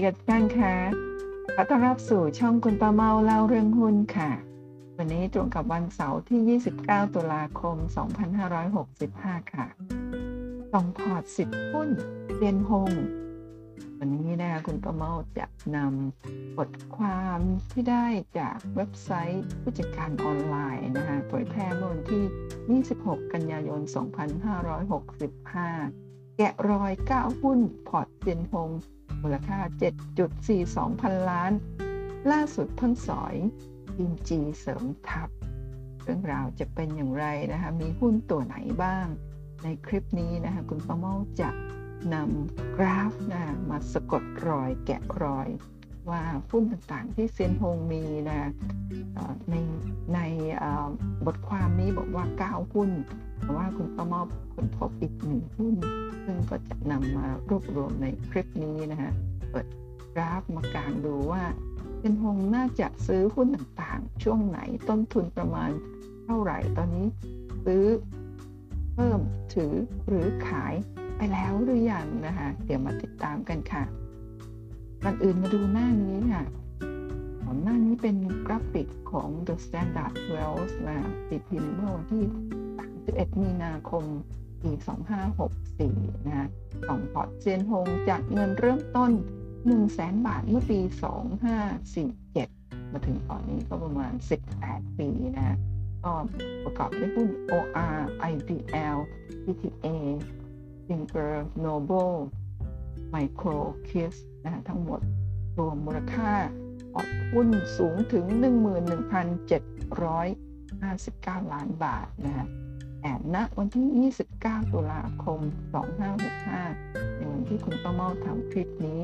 ีกับท่านค่ะขอต้อนรับสู่ช่องคุณป้าเมาเล่าเรื่องหุ้นค่ะ วันนี้ตรงกับวันเสาร์ที่ 29 ตุลาคม 2565 ค่ะส่องพอร์ต10 หุ้นเซียนฮงวันนี้นะคะคุณป้าเมาจะนำบทความที่ได้จากเว็บไซต์ผู้จัดการออนไลน์นะคะเผยแพร่เมื่อวันที่ 26 กันยายน 2565 แกะรอย 9 หุ้นพอร์ตเซียนฮง มูลค่า 7.42 พันล้าน ล่าสุดเพิ่งสอยบีมจีเสริมทัพ เรื่องราวจะเป็นอย่างไรนะคะ มีหุ้นตัวไหนบ้าง ในคลิปนี้นะคะคุณป้าเมาจะนำกราฟนะมาสะกดรอยแกะรอย ว่าหุ้นต่างๆ ที่เซียนฮงมีนะในในบทความนี้บอกว่า 9 หุ้นแต่ว่าคุณประเมาค้นพบอีกหนึ่งหุ้น ซึ่งก็จะนำมารวบรวมในคลิปนี้นะฮะเปิดกราฟมากางดูว่าเซนฮงน่าจะซื้อหุ้นต่างๆ ช่วงไหนต้นทุนประมาณเท่าไหร่ตอนนี้ซื้อเพิ่มถือหรือขายไปแล้วหรือยังนะคะ เดี๋ยวมาติดตามกันค่ะ ก่อนอื่นมาดูหน้านี้ค่ะหน้านี้เป็นกราฟิกของ The Standard Wealth นะตีพิมพ์เมื่อวันที่ 31 มีนาคมปี2564 นะฮะส่องพอร์ตเซียนฮงจากเงินเริ่มต้น 1 0 0 0 0 บาทเมื่อปี 2547 มาถึงตอนนี้ก็ประมาณ 18 ปีนะฮะก็ประกอบด้วยหุ้น OR IBL TTA SINGER NOBLE MICRO KISS นะทั้งหมดรวมมูลค่าพอร์ตหุ้นสูงถึง 11,759 ล้านบาทนะฮะแต่ ณวันที่ 29 ตุลาคม 2565ในวันที่คุณป้าเมาทำคลิปนี้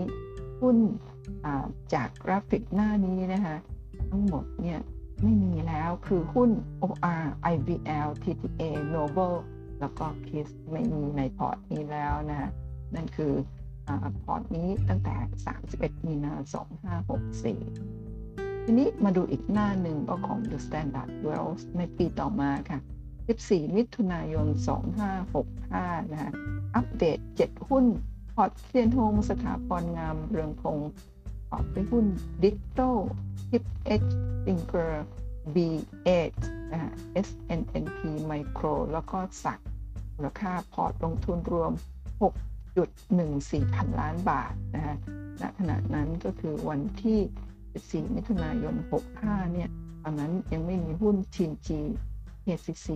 หุ้นจากกราฟิกหน้านี้นะคะทั้งหมดเนี่ยไม่มีแล้วคือหุ้น OR IBL TTA NOBLE แล้วก็ KISS ไม่มีในพอร์ตนี้แล้วนะนั่นคือ พอร์ตนี้ตั้งแต่ 31 มีนา 2564 ทีนี้มาดูอีกหน้าหนึ่งก็ของ The Standard Wealth ในปีต่อมาค่ะ 14 มิถุนายน 2565 นะฮะอัปเดต 7 หุ้น พอร์ตเซียนฮงสถาพรงามเรืองพงศ์พอร์ตเป็นหุ้นดิจิตอลทิปเอชซิงเกอร์ B8 นะฮะ SNNP Micro แล้วก็สักมูลค่าพอร์ตลงทุนรวม 6.14พันล้านบาทนะฮะณขณะนั้นก็คือวันที่14มิถุนายน 65 เนี่ย ตอนนั้นยังไม่มีหุ้นชินจี KCC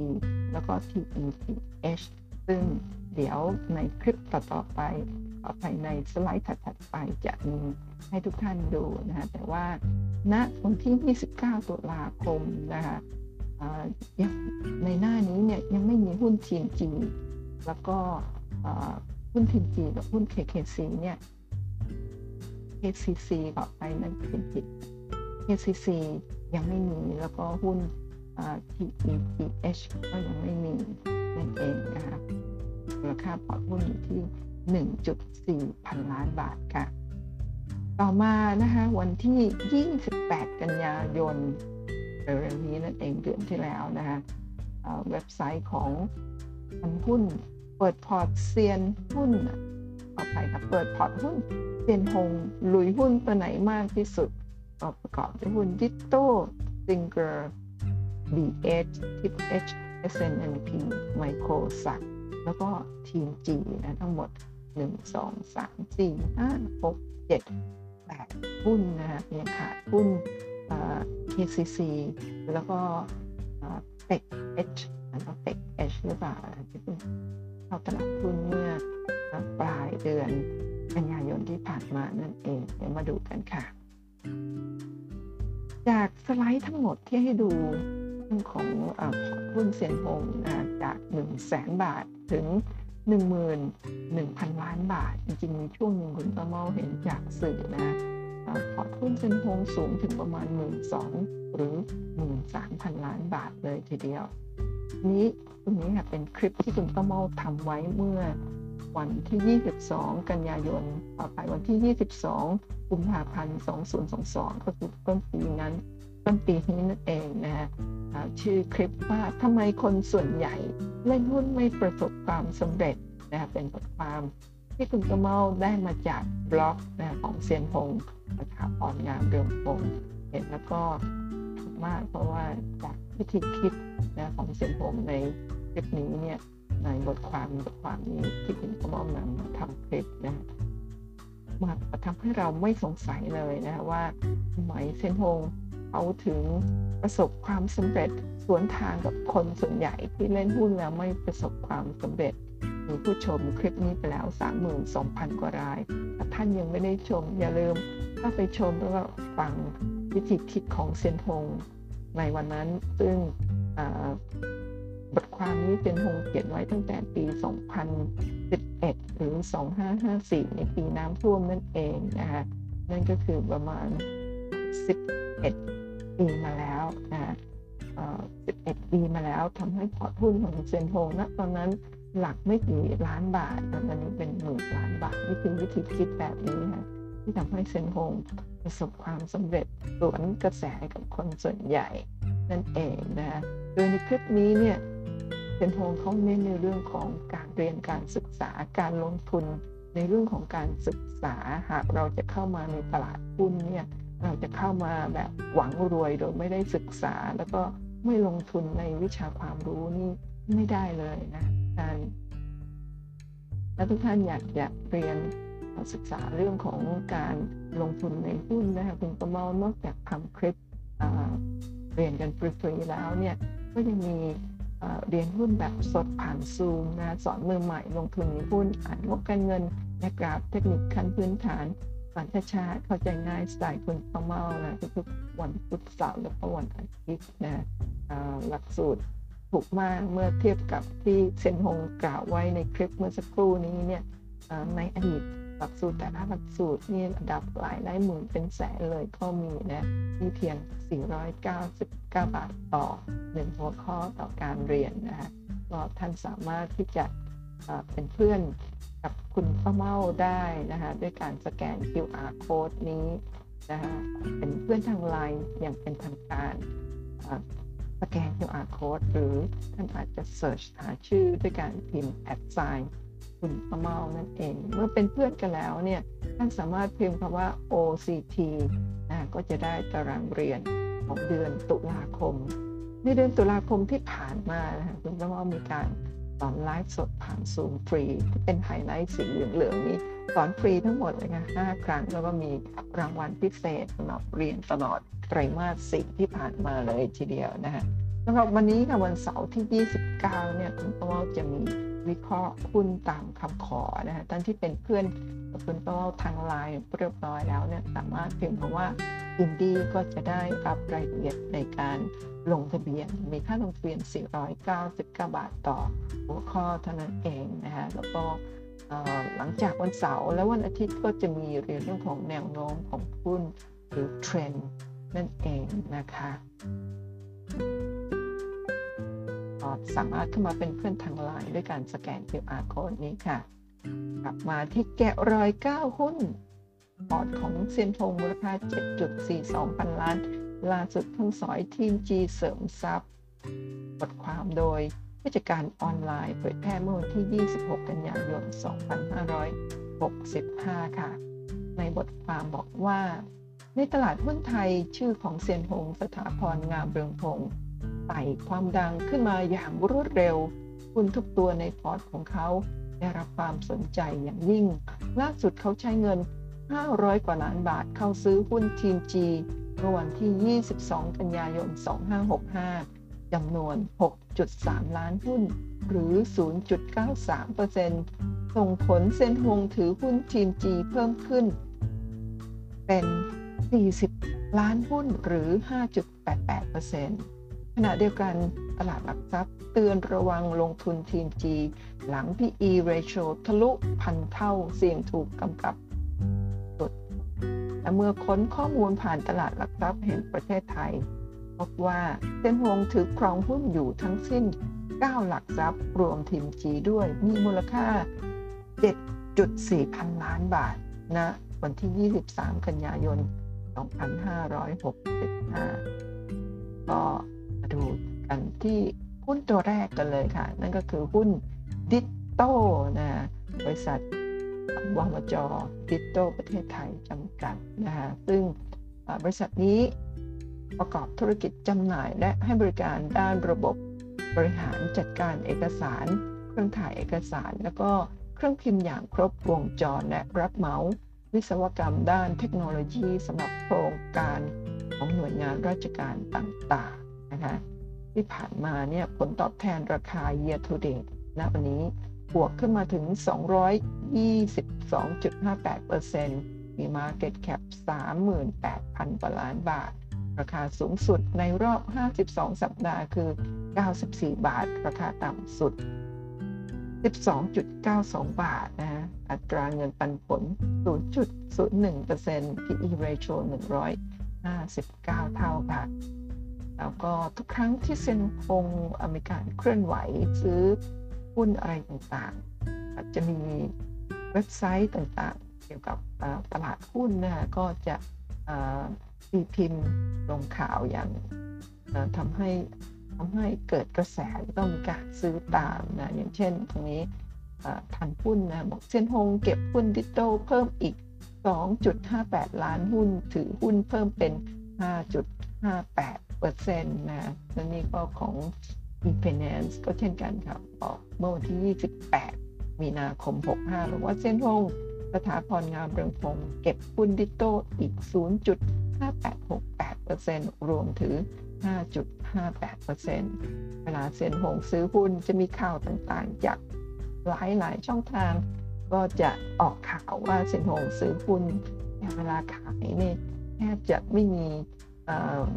แล้วก็ TETH ซึ่งเดี๋ยวในคลิปต่อๆไปขอภายในสไลด์ถัดๆไปจะมีให้ทุกท่านดูนะฮะแต่ว่าณวันที่ 29 ตุลาคมนะคะในหน้านี้เนี่ยยังไม่มีหุ้น TNG แล้วก็ หุ้น TNG กับหุ้น KKC เนี่ย KCC ต่อไปนั่นเป็นผิด KCC ยังไม่มีแล้วก็หุ้น TEPH ก็ยังไม่มีนั่นเองนะคะมูลค่าพอร์ตหุ้นอยู่ที่ 1.4 พันล้านบาทค่ะ ต่อมานะคะวันที่ 28 กันยายนเร็วๆนี้นั่นเองเดือนที่แล้วนะคะเว็บไซต์ของทันหุ้น เปิดพอร์ตเซียนหุ้นขอไปค่ะเปิดพอร์ตหุ้นเซียนฮงลุยหุ้นตัวไหนมากที่สุดประกอบด้วยหุ้นดิจิตอลซิงเกอร์ BH Tip H SNNP Micro สักแล้วก็ทีม G นะทั้งหมด 1 2 3 4 5 6 7 8หุ้นนะคะยังขาดหุ้น KCC แล้วก็เป็ก H แล้วก็เป็ก H หรือเปล่าที่เพิ่ง เข้าตลาดหุ้นเมื่อปลายเดือนกันยายนที่ผ่านมานั่นเอง เดี๋ยวมาดูกันค่ะ จากสไลด์ทั้งหมดที่ให้ดูของพอร์ตหุ้นเซียนฮงจาก 1 0 0 0 0 0บาทถึง 11,000 ล้านบาท จริงๆมีช่วงหนึ่งคุณป้าเมาเห็นจากสื่อนะพอร์ตหุ้นเซียนฮงสูงถึงประมาณ 1 2 0 0 0หรือ 13,000 ล้านบาทเลยทีเดียว นี้ตรงนี้ค่ะเป็นคลิปที่คุณป้าเมาทำไว้เมื่อวันที่ 22 กันยายน ต่อไปวันที่ 22 กุมภาพันธ์ 2022 ก็คือต้นปีนั้น ต้นปีนี้นั่นเองนะฮะชื่อคลิปว่าทำไมคนส่วนใหญ่เล่นหุ้นไม่ประสบความสำเร็จนะเป็นบทความที่คุณกระเมาได้มาจากบล็อกนะของเซียนพงศ์สถาพรงามเรืองพงศ์เห็นแล้วก็มากเพราะว่าจาก วิธีคิดนะของเซียนพงศ์ในคลิปนี้เนี่ยในบทความบทความนี้ที่คุณกระเมานำมาทำคลิปนะมาทำให้เราไม่สงสัยเลยนะว่าทำไมเซียนพงเขาถึงประสบความสำเร็จสวนทางกับคนส่วนใหญ่ที่เล่นหุ้นแล้วไม่ประสบความสำเร็จมีผู้ชมคลิปนี้ไปแล้ว 32,000 กว่าราย ถ้าท่านยังไม่ได้ชมอย่าลืมเข้าไปชมแล้วก็ฟังวิธีคิดของเซียนพง ในวันนั้น ซึ่งบทความนี้เซนพงเขียนไว้ตั้งแต่ปี 2011 หรือ 2554 ในปีน้ำท่วมนั่นเองนะคะนั่นก็คือประมาณ 11 ปีมาแล้วนะ11 ปีมาแล้วทำให้พอร์ตหุ้นของเซนพงนะตอนนั้นหลักไม่กี่ล้านบาทตอนนี้เป็นหมื่นล้านบาทนี่คือวิธีคิดแบบนี้นะ ที่ทำให้เซนโฮงประสบความสำเร็จสวนกระแสกับคนส่วนใหญ่นั่นเองนะโดยในคลิปนี้เนี่ยเซนโฮงเขาเน้นในเรื่องของการเรียนการศึกษาการลงทุนในเรื่องของการศึกษาหากเราจะเข้ามาในตลาดหุ้นเนี่ยเราจะเข้ามาแบบหวังรวยโดยไม่ได้ศึกษา แล้วก็ไม่ลงทุนในวิชาความรู้นี่ไม่ได้เลยนะการและทุกท่านอยากจะเรียน ศึกษาเรื่องของการลงทุนในหุ้นนะคะคุณประเมานอกจากทำคลิปเรียนกันฟรีๆแล้วเนี่ยก็ยังมีเรียนหุ้นแบบสดผ่านซูมนะสอนมือใหม่ลงทุนในหุ้นอ่านงบการเงินในกราฟเทคนิคขั้นพื้นฐานสอนช้าๆเข้าใจง่ายสไตล์คุณประเมานะทุกๆวันพุธเสาร์และวันอาทิตย์นะหลักสูตรถูกมากเมื่อเทียบกับที่เซนฮงกล่าวไว้ในคลิปเมื่อสักครู่นี้เนี่ยในอดีต หลักสูตรแต่ละหลักสูตรนี่ระดับหลายหลายหมื่นเป็นแสนเลยก็มีนะมีเพียง 499 บาทต่อหนึ่งหัวข้อต่อการเรียนนะคะก็ท่านสามารถที่จะเป็นเพื่อนกับคุณป้าเมาได้นะคะด้วยการสแกน QR code นี้นะคะเป็นเพื่อนทางไลน์อย่างเป็นทางการสแกน QR code หรือท่านอาจจะ search หาชื่อด้วยการพิมพ์ at sign คุณป้าเมานั่นเอง เมื่อเป็นเพื่อนกันแล้วเนี่ยท่านสามารถพิมพ์คำว่า OCT นะก็จะได้ตารางเรียนของเดือนตุลาคม ในเดือนตุลาคมที่ผ่านมานะคุณป้าเมามีการสอนไลฟ์สดผ่านซูมฟรีที่เป็นไฮไลท์สีเหลืองๆนี้สอนฟรีทั้งหมดเลยค่ะ5ครั้งแล้วก็มีรางวัลพิเศษสำหรับเรียนตลอดไตรมาสสี่ที่ผ่านมาเลยทีเดียวนะฮะสำหรับวันนี้ค่ะวันเสาร์ที่ 29 เนี่ยคุณป้าจะมี วิเคราะห์หุ้นตามคำขอนะฮะท่านที่เป็นเพื่อนกับคุณป้าทางไลน์เรียบร้อยแล้วเนี่ยสามารถพิมพ์มาว่าอินดี้ก็จะได้รับรายละเอียดในการลงทะเบียน มีค่าลงทะเบียน 499 บาทต่อหัวข้อเท่านั้นเองนะฮะแล้วก็หลังจากวันเสาร์และวันอาทิตย์ก็จะมีเรียนเรื่องของแนวโน้มของหุ้นหรือเทรนด์นั่นเองนะคะ สามารถเข้ามาเป็นเพื่อนทางไลน์ด้วยการสแกน QR code นี้ค่ะ กลับมาที่แกะรอย 9 หุ้นพอร์ตของเซียนฮงมูลค่า 7.42 พันล้าน ล่าสุดเพิ่งสอยทีม G เสริมทรัพย์บทความโดยผู้จัดการออนไลน์เผยแพร่เมื่อวันที่ 26 กันยายน 2565 ค่ะ ในบทความบอกว่า ในตลาดหุ้นไทยชื่อของเซียนฮงสถาพรงามเรืองพงศ์ ไต่ความดังขึ้นมาอย่างรวดเร็วหุ้นทุกตัวในพอร์ตของเขาได้รับความสนใจอย่างยิ่ง ล่าสุดเขาใช้เงิน 500 กว่าล้านบาทเข้าซื้อหุ้นทีมจีเมื่อวันที่ 22 กันยายน 2565 จำนวน 6.3 ล้านหุ้น หรือ 0.93%ส่งผลเซนหงถือหุ้นทีมจีเพิ่มขึ้น เป็น 40 ล้านหุ้นหรือ 5.88% ณะเดียวกันตลาดหลักทรัพย์ เตือนระวังลงทุนทีม G หลัง PE ratio ทะลุพันเท่าเสี่ยงถูกกำกับสุดและเมื่อค้นข้อมูลผ่านตลาดหลักทรัพย์แห่งประเทศไทย พบว่าเส้นหงถือครองหุ้นอยู่ทั้งสิ้น 9 หลักทรัพย์ รวมทีม G ด้วยมีมูลค่า 7.4 พันล้านบาทณนะวันที่ 23 กันยายน 2565ก็มา ดูกันที่หุ้นตัวแรกกันเลยค่ะ นั่นก็คือหุ้นดิจิโตนะบริษัทวมจดิจิตประเทศไทยจำกัดนะคะซึ่งบริษัทนี้ประกอบธุรกิจจำหน่ายและให้บริการด้านระบบบริหารจัดการเอกสาร เครื่องถ่ายเอกสาร แล้วก็เครื่องพิมพ์อย่างครบวงจรและรับเหมาวิศวกรรมด้านเทคโนโลยีสำหรับโครงการของหน่วยงานราชการต่าง นะคะที่ผ่านมาเนี่ยผลตอบแทนราคา year to date ณวันนี้บวกขึ้นมาถึง 222.58%มี Market Cap 38,000กว่าล้านบาท ราคาสูงสุดในรอบ 52 สัปดาห์คือ 94 บาท ราคาต่ำสุด 12.92 บาทนะฮะอัตราเงินปันผล 0.01% PE ratio 159 เท่าค่ะ แล้วก็ทุกครั้งที่เซ็นคงอเมริกันเคลื่อนไหวซื้อหุ้นอะไรต่างๆอาจจะมีเว็บไซต์ต่างๆ เกี่ยวกับตลาดหุ้นนะก็จะตีพิมพ์ลงข่าวอย่างทำให้ทำให้เกิดกระแสต้องมีการซื้อตามนะอย่างเช่นตรงนี้ทันหุ้นนะบอกเซียนฮงเก็บหุ้น DITTO เพิ่มอีก 2.58 ล้านหุ้น ถือหุ้นเพิ่มเป็น 58เปอร์เซ็นต์นะและนี่ก็ของ efinance ก็เช่นกันครับบอกเมื่อวันที่ 28 มีนาคม 65 หรือว่าเซียนฮงสถาพรงามเรืองพงเก็บหุ้นดิจิตอีก 0.5868%รวมถือ 5.58%เวลาเซียนหงซื้อหุ้นจะมีข่าวต่างๆ จากหลายๆ ช่องทาง ก็จะออกข่าวว่าเซียนหงซื้อหุ้นเวลาขายนี่แทบจะไม่มี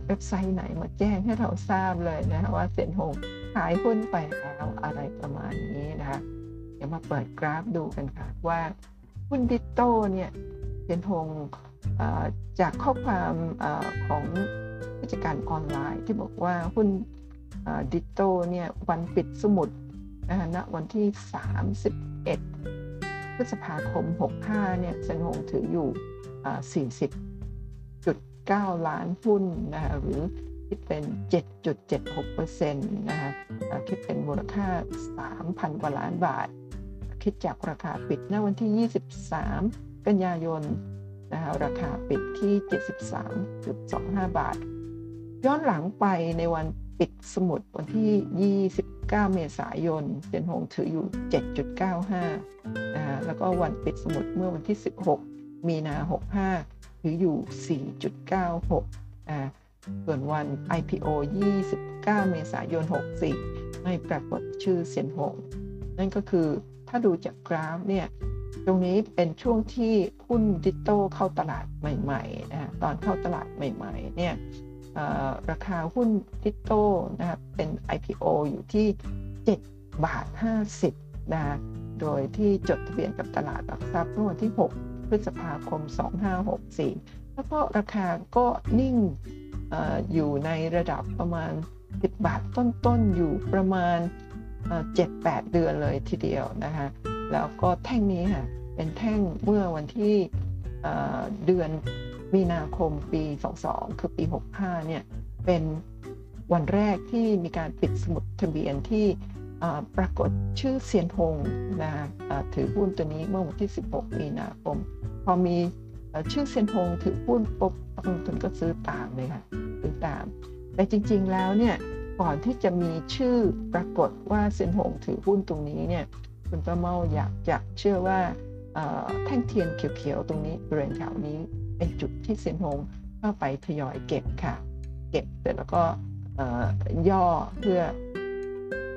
เว็บไซต์ไหนมาแจ้งให้เราทราบเลยนะว่าเซียนหงขายหุ้นไปแล้วอะไรประมาณนี้นะคะเดี๋ยวมาเปิดกราฟดูกันค่ะว่าหุ้น DITTO เนี่ยเซียนฮงจากบทความของผู้จัดการออนไลน์ที่บอกว่าหุ้น DITTO เนี่ยวันปิดสมุดนะณวันที่ 31 พฤษภาคม 65 เนี่ยเซียนฮงถืออยู่ 40.9 ล้านหุ้นนะคะหรือคิดเป็น 7.76%นะคะคิดเป็นมูลค่า 3,000 กว่าล้านบาท คิดจากราคาปิดณวันที่ 23 กันยายนนะคะราคาปิดที่ 73.25 บาท ย้อนหลังไปในวันปิดสมุดวันที่ 29 เมษายนเซียนหงถืออยู่ 7.95 นะฮะแล้วก็วันปิดสมุดเมื่อวันที่ 16 มีนา 65 ถืออยู่ 4.96อ่าส่วนวัน IPO 29 เมษายน 64 ไม่ปรากฏชื่อเซียนฮง นั่นก็คือถ้าดูจากกราฟเนี่ยตรงนี้เป็นช่วงที่หุ้น DITTO เข้าตลาดใหม่ๆนะตอนเข้าตลาดใหม่ๆเนี่ยราคาหุ้น DITTO นะครับเป็น IPO อยู่ที่ 7 บาท 50นะโดยที่จดทะเบียนกับตลาดหลักทรัพย์เมื่อวันที่ 6 พฤษภาคม 2564 แล้วก็ราคาก็นิ่งออยู่ในระดับประมาณ 10 บาทต้นๆ อยู่ประมาณ 7-8 เดือนเลยทีเดียวนะคะแล้วก็แท่งนี้ค่ะเป็นแท่งเมื่อวันที่เดือนมีนาคมปี 22 คือปี 65 เนี่ย เป็นวันแรกที่มีการปิดสมุดทะเบียนที่ ปรากฏชื่อเซียนฮงนะถือหุ้นตัวนี้เมื่อวันที่ 16 มีนาคม พอมีชื่อเซียนฮงถือหุ้นปุ๊บนักลงทุนก็ซื้อตามเลยค่ะซื้อตาม แต่จริง ๆ แล้วเนี่ยก่อนที่จะมีชื่อปรากฏว่าเซียนฮงถือหุ้นตรงนี้เนี่ยคุณประเมาอยากจะเชื่อว่าแท่งเทียนเขียวๆตรงนี้บริเวณแถวนี้เป็นจุดที่เซียนฮงเข้าไปทยอยเก็บค่ะ เก็บเสร็จแล้วก็ย่อเพื่อ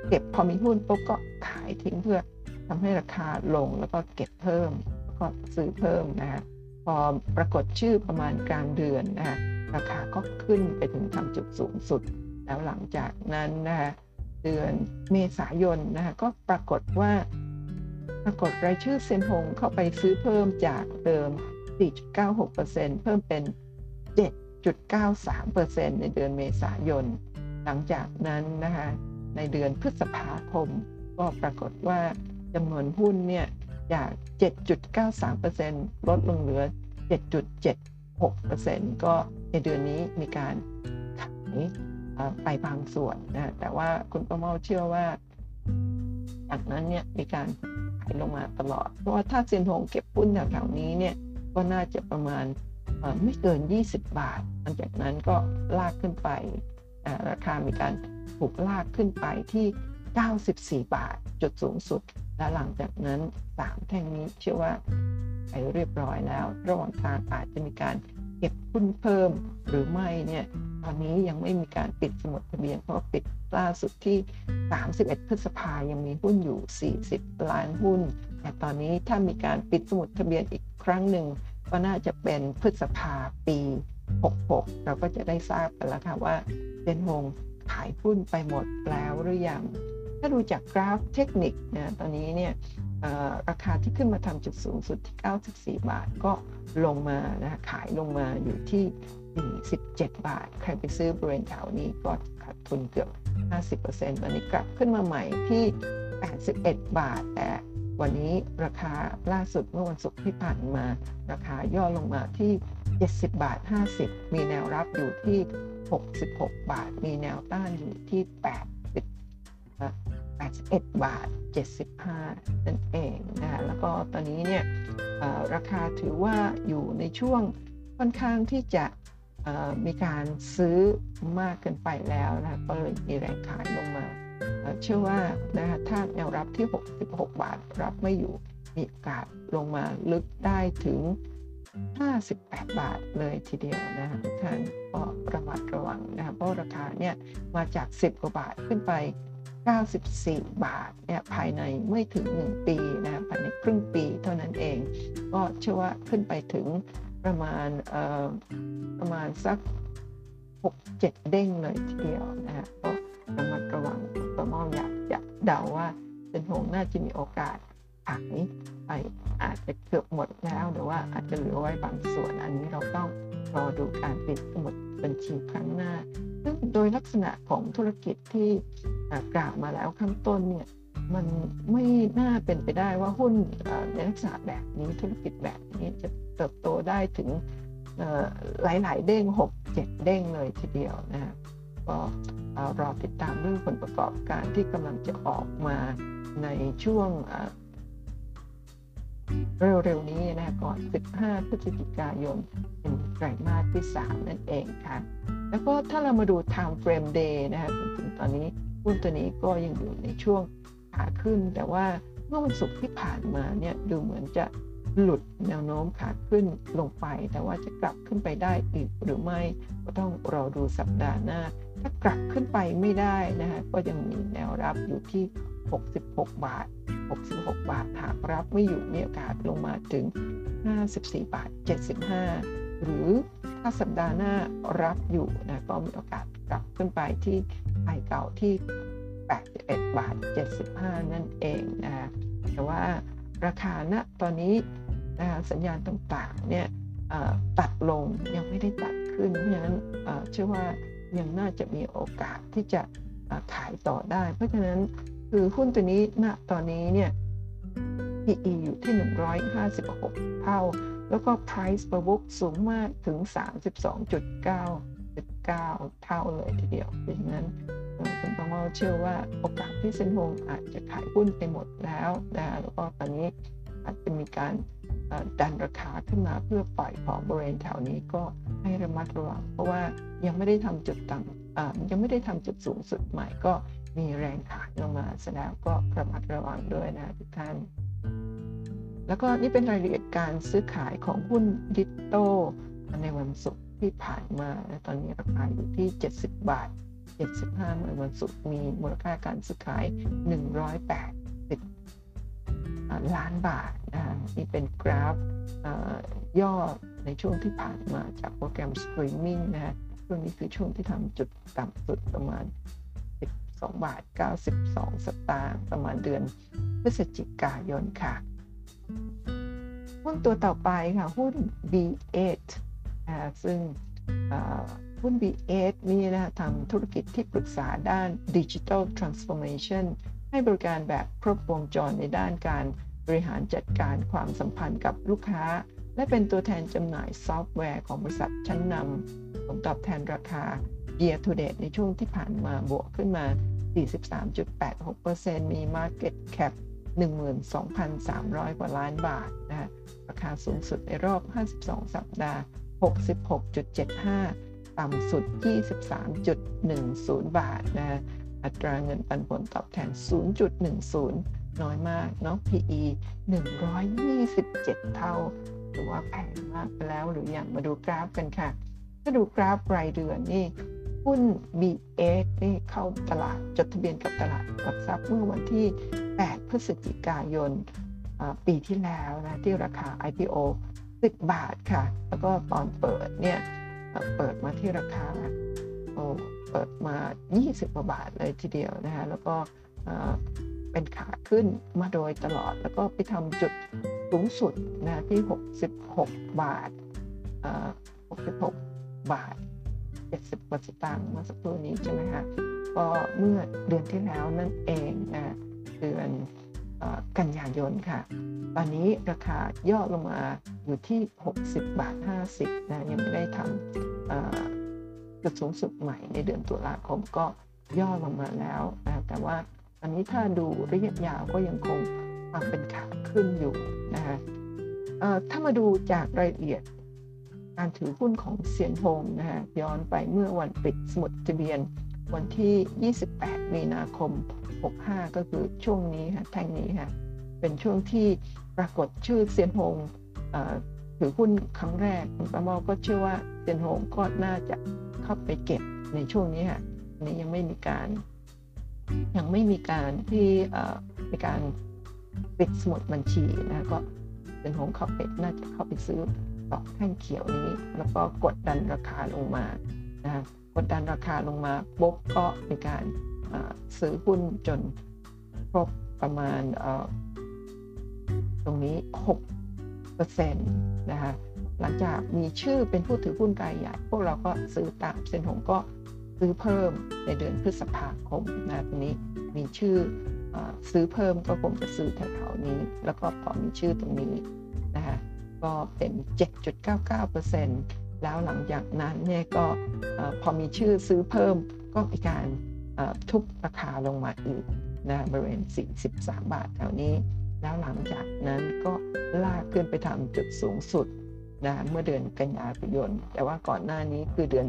เก็บพอมีหุ้นปุ๊บก็ขายทิ้งเพื่อทำให้ราคาลงแล้วก็เก็บเพิ่มก็ซื้อเพิ่มนะฮะพอปรากฏชื่อประมาณกลางเดือนนะฮะราคาก็ขึ้นไปถึงทำจุดสูงสุด แล้วหลังจากนั้นนะฮะเดือนเมษายนนะฮะก็ปรากฏว่า ปรากฏรายชื่อเซนฮงเข้าไปซื้อเพิ่มจากเดิม 4.96%เพิ่มเป็น 7.93%ในเดือนเมษายน หลังจากนั้นนะคะ ในเดือนพฤษภาคม ก็ปรากฏว่าจำนวนหุ้นเนี่ยจาก 7.93%ลดลงเหลือ 7.76%ก็ในเดือนนี้มีการขายไปบางส่วนนะแต่ว่าคุณประเมาเชื่อว่าจากนั้นเนี่ยมีการขายลงมาตลอด เพราะว่าถ้าเซียนหงเก็บหุ้นแถวๆนี้เนี่ยก็น่าจะประมาณไม่เกิน 20 บาทหลังจากนั้นก็ลากขึ้นไปราคามีการ ถูกลากขึ้นไปที่ 94 บาทจุดสูงสุด และหลังจากนั้น 3 แท่งนี้เชื่อว่าไปเรียบร้อยแล้ว ระหว่างทางอาจจะมีการเก็บหุ้นเพิ่มหรือไม่เนี่ยตอนนี้ยังไม่มีการปิดสมุดทะเบียน เพราะปิดล่าสุดที่ 31 พฤษภายังมีหุ้นอยู่ 40 ล้านหุ้น แต่ตอนนี้ถ้ามีการปิดสมุดทะเบียนอีกครั้งหนึ่งก็น่าจะเป็นพฤษภาปี 66 เราก็จะได้ทราบกันแล้วค่ะว่าเซนฮง ขายหุ้นไปหมดแล้วหรือยัง ถ้าดูจากกราฟเทคนิคนะตอนนี้เนี่ยราคาที่ขึ้นมาทำจุดสูงสุดที่ 94 บาทก็ลงมานะขายลงมาอยู่ที่47บาท ใครไปซื้อบริเวณแถวนี้ก็ขาดทุนเกือบ 50%ตอนนี้กลับขึ้นมาใหม่ที่ 81 บาท แต่วันนี้ราคาล่าสุดเมื่อวันศุกร์ที่ผ่านมา ราคาย่อลงมาที่ 70 บาท 50 มีแนวรับอยู่ที่ 66 บาท มีแนวต้านอยู่ที่ 80 81 บาท 75 นั่นเองนะคะแล้วก็ตอนนี้เนี่ยราคาถือว่าอยู่ในช่วงค่อนข้างที่จะมีการซื้อมากเกินไปแล้วนะก็เลยมีแรงขายลงมาเชื่อว่านะคะถ้าแนวรับที่ 66 บาทรับไม่อยู่มีโอกาสลงมาลึกได้ถึง 58 บาทเลยทีเดียวนะคะทุกท่านก็ระมัดระวังนะคะเพราะราคาเนี่ยมาจาก 10 กว่าบาทขึ้นไป 94 บาทเนี่ยภายในไม่ถึง 1 ปีนะภายในครึ่งปีเท่านั้นเอง ก็เชื่อว่าขึ้นไปถึงประมาณประมาณสัก 6-7 เด้งเลยทีเดียวนะฮะก็ระมัดระวังตัวมองอยากจะเดาว่าเซนหงน่าจะมีโอกาสขาย ไปอาจจะเกือบหมดแล้ว หรือว่าอาจจะเหลือไว้บางส่วน อันนี้เราต้องรอดูการปิดสมุดบัญชีครั้งหน้า ซึ่งโดยลักษณะของธุรกิจที่กล่าวมาแล้วข้างต้นเนี่ยมันไม่น่าเป็นไปได้ว่าหุ้นในลักษณะแบบนี้ธุรกิจแบบนี้จะเติบโตได้ถึงหลาย ๆ เด้ง 6 7 เด้งเลยทีเดียวนะฮะก็รอติดตามเรื่องผลประกอบการที่กำลังจะออกมาในช่วง เร็วๆนี้นะก่อน 15 พฤศจิกายน เป็นไตรมาสที่ 3 นั่นเองค่ะ แล้วก็ถ้าเรามาดู time frame day นะคะจริงๆตอนนี้หุ้นตัวนี้ก็ยังอยู่ในช่วงขาขึ้น แต่ว่าเมื่อวันศุกร์ที่ผ่านมาเนี่ยดูเหมือนจะหลุดแนวโน้มขาขึ้นลงไป แต่ว่าจะกลับขึ้นไปได้อีกหรือไม่ก็ต้องรอดูสัปดาห์หน้า ถ้ากลับขึ้นไปไม่ได้นะคะก็ยังมีแนวรับอยู่ที่ 66 บาท 66 บาทหากรับไม่อยู่มีโอกาสลงมาถึง 54 บาท 75 หรือถ้าสัปดาห์หน้ารับอยู่นะก็มีโอกาสกลับขึ้นไปที่ไฮเก่าที่ 81 บาท 75 นั่นเองนะแต่ว่าราคาณตอนนี้นะสัญญาณต่างๆเนี่ยตัดลงยังไม่ได้ตัดขึ้นเพราะฉะนั้นเชื่อว่ายังน่าจะมีโอกาสที่จะขายต่อได้ เพราะฉะนั้น คือหุ้นตัวนี้ณตอนนี้เนี่ย PE อยู่ที่ 156 เท่า แล้วก็ Price per book สูงมากถึง 32.9 9เท่าเลยทีเดียวดังนั้นคุณประเมาเชื่อว่าโอกาสที่เซนโฮงอาจจะขายหุ้นไปหมดแล้วนะแล้วก็ตอนนี้อาจจะมีการดันราคาขึ้นมาเพื่อปล่อยของบริเวณแถวนี้ก็ให้ระมัดระวัง เพราะว่ายังไม่ได้ทำจุดต่ำยังไม่ได้ทำจุดสูงสุดใหม่ก็ มีแรงขายลงมาแสดงก็ระมัดระวังด้วยนะทุกท่าน แล้วก็นี่เป็นรายละเอียดการซื้อขายของหุ้น DITTO ในวันศุกร์ที่ผ่านมา ตอนนี้ราคาอยู่ที่ 70 บาท 75เมื่อวันศุกร์มีมูลค่าการซื้อขาย 180 ล้านบาทนะนี่เป็นกราฟย่อในช่วงที่ผ่านมาจากโปรแกรมสตรีมมิ่งนะฮะช่วงนี้คือช่วงที่ทำจุดต่ำสุดประมาณ 12 บาท 92 สตางค์ประมาณเดือนพฤศจิกายนค่ะ หุ้นตัวต่อไปค่ะ หุ้น B8 ซึ่งหุ้น B8 นี่นะทำธุรกิจที่ปรึกษาด้าน Digital Transformation ให้บริการแบบครบวงจรในด้านการบริหารจัดการความสัมพันธ์กับลูกค้า และเป็นตัวแทนจำหน่ายซอฟต์แวร์ของบริษัทชั้นนำผลตอบแทนราคา Year to date ในช่วงที่ผ่านมาบวกขึ้นมา 43.86%มี Market Cap 12,300 กว่าล้านบาทนะราคาสูงสุดในรอบ 52 สัปดาห์ 66.75 ต่ำสุด 23.10 บาทนะอัตราเงินปันผลตอบแทน 0.10 น้อยมากเนาะ PE 127 เท่า หรือว่าแพงมากไปแล้วหรืออย่างมาดูกราฟกันค่ะ ถ้าดูกราฟรายเดือนนี่ หุ้น BX นี่เข้าตลาดจดทะเบียนกับตลาดหลักทรัพย์เมื่อวันที่ 8 พฤศจิกายนปีที่แล้วนะที่ราคา IPO 10 บาทค่ะ แล้วก็ตอนเปิดเนี่ยเปิดมาที่ราคาโอเปิดมา 20กว่าบาทเลยทีเดียวนะคะแล้วก็เป็นขาขึ้นมาโดยตลอด แล้วก็ไปทำจุดสูงสุดนะที่ 66 บาท66 บาท 70กว่าสตางค์เมื่อสักครู่นี้ใช่ไหมคะก็เมื่อเดือนที่แล้วนั่นเองนะเดือนกันยายนค่ะ ตอนนี้ราคาย่อลงมาอยู่ที่ 60 บาท 50นะยังไม่ได้ทำจุดสูงสุดใหม่ในเดือนตุลาคมก็ย่อลงมาแล้วนะแต่ว่าตอนนี้ถ้าดูระยะยาวก็ยังคงความเป็นขาขึ้นอยู่นะคะถ้ามาดูจากรายละเอียด การถือหุ้นของเซียนโฮงนะฮะย้อนไปเมื่อวันปิดสมุดทะเบียนวันที่ 28 มีนาคม 65 ก็คือช่วงนี้ค่ะแท่งนี้ค่ะเป็นช่วงที่ปรากฏชื่อเซียนโฮงถือหุ้นครั้งแรกคุณประมอก็เชื่อว่าเซียนโฮงก็น่าจะเข้าไปเก็บในช่วงนี้ค่ะนี้ยังไม่มีการ ยังไม่มีการที่มีการปิดสมุดบัญชีนะก็เซียนโฮงเข้าไปน่าจะเข้าไปซื้อ ต่อแท่งเขียวนี้ แล้วก็กดดันราคาลงมานะกดดันราคาลงมาปุ๊บก็มีการซื้อหุ้นจนครบประมาณตรงนี้6%นะคะหลังจากมีชื่อเป็นผู้ถือหุ้นรายใหญ่ พวกเราก็ซื้อตามเซนหงก็ซื้อเพิ่มในเดือนพฤษภาคมนะตรงนี้มีชื่ออซื้อเพิ่มก็คงจะซื้อแถวๆนี้ แล้วก็พอมีชื่อตรงนี้นะคะ ก็เป็น 7.99%แล้วหลังจากนั้นเนี่ยก็พอมีชื่อซื้อเพิ่มก็มีการทุบราคาลงมาอีกนะบริเวณ 43 บาทแถวนี้ แล้วหลังจากนั้นก็ลากขึ้นไปทำจุดสูงสุดนะเมื่อเดือนกันยายนแต่ว่าก่อนหน้านี้คือเดือน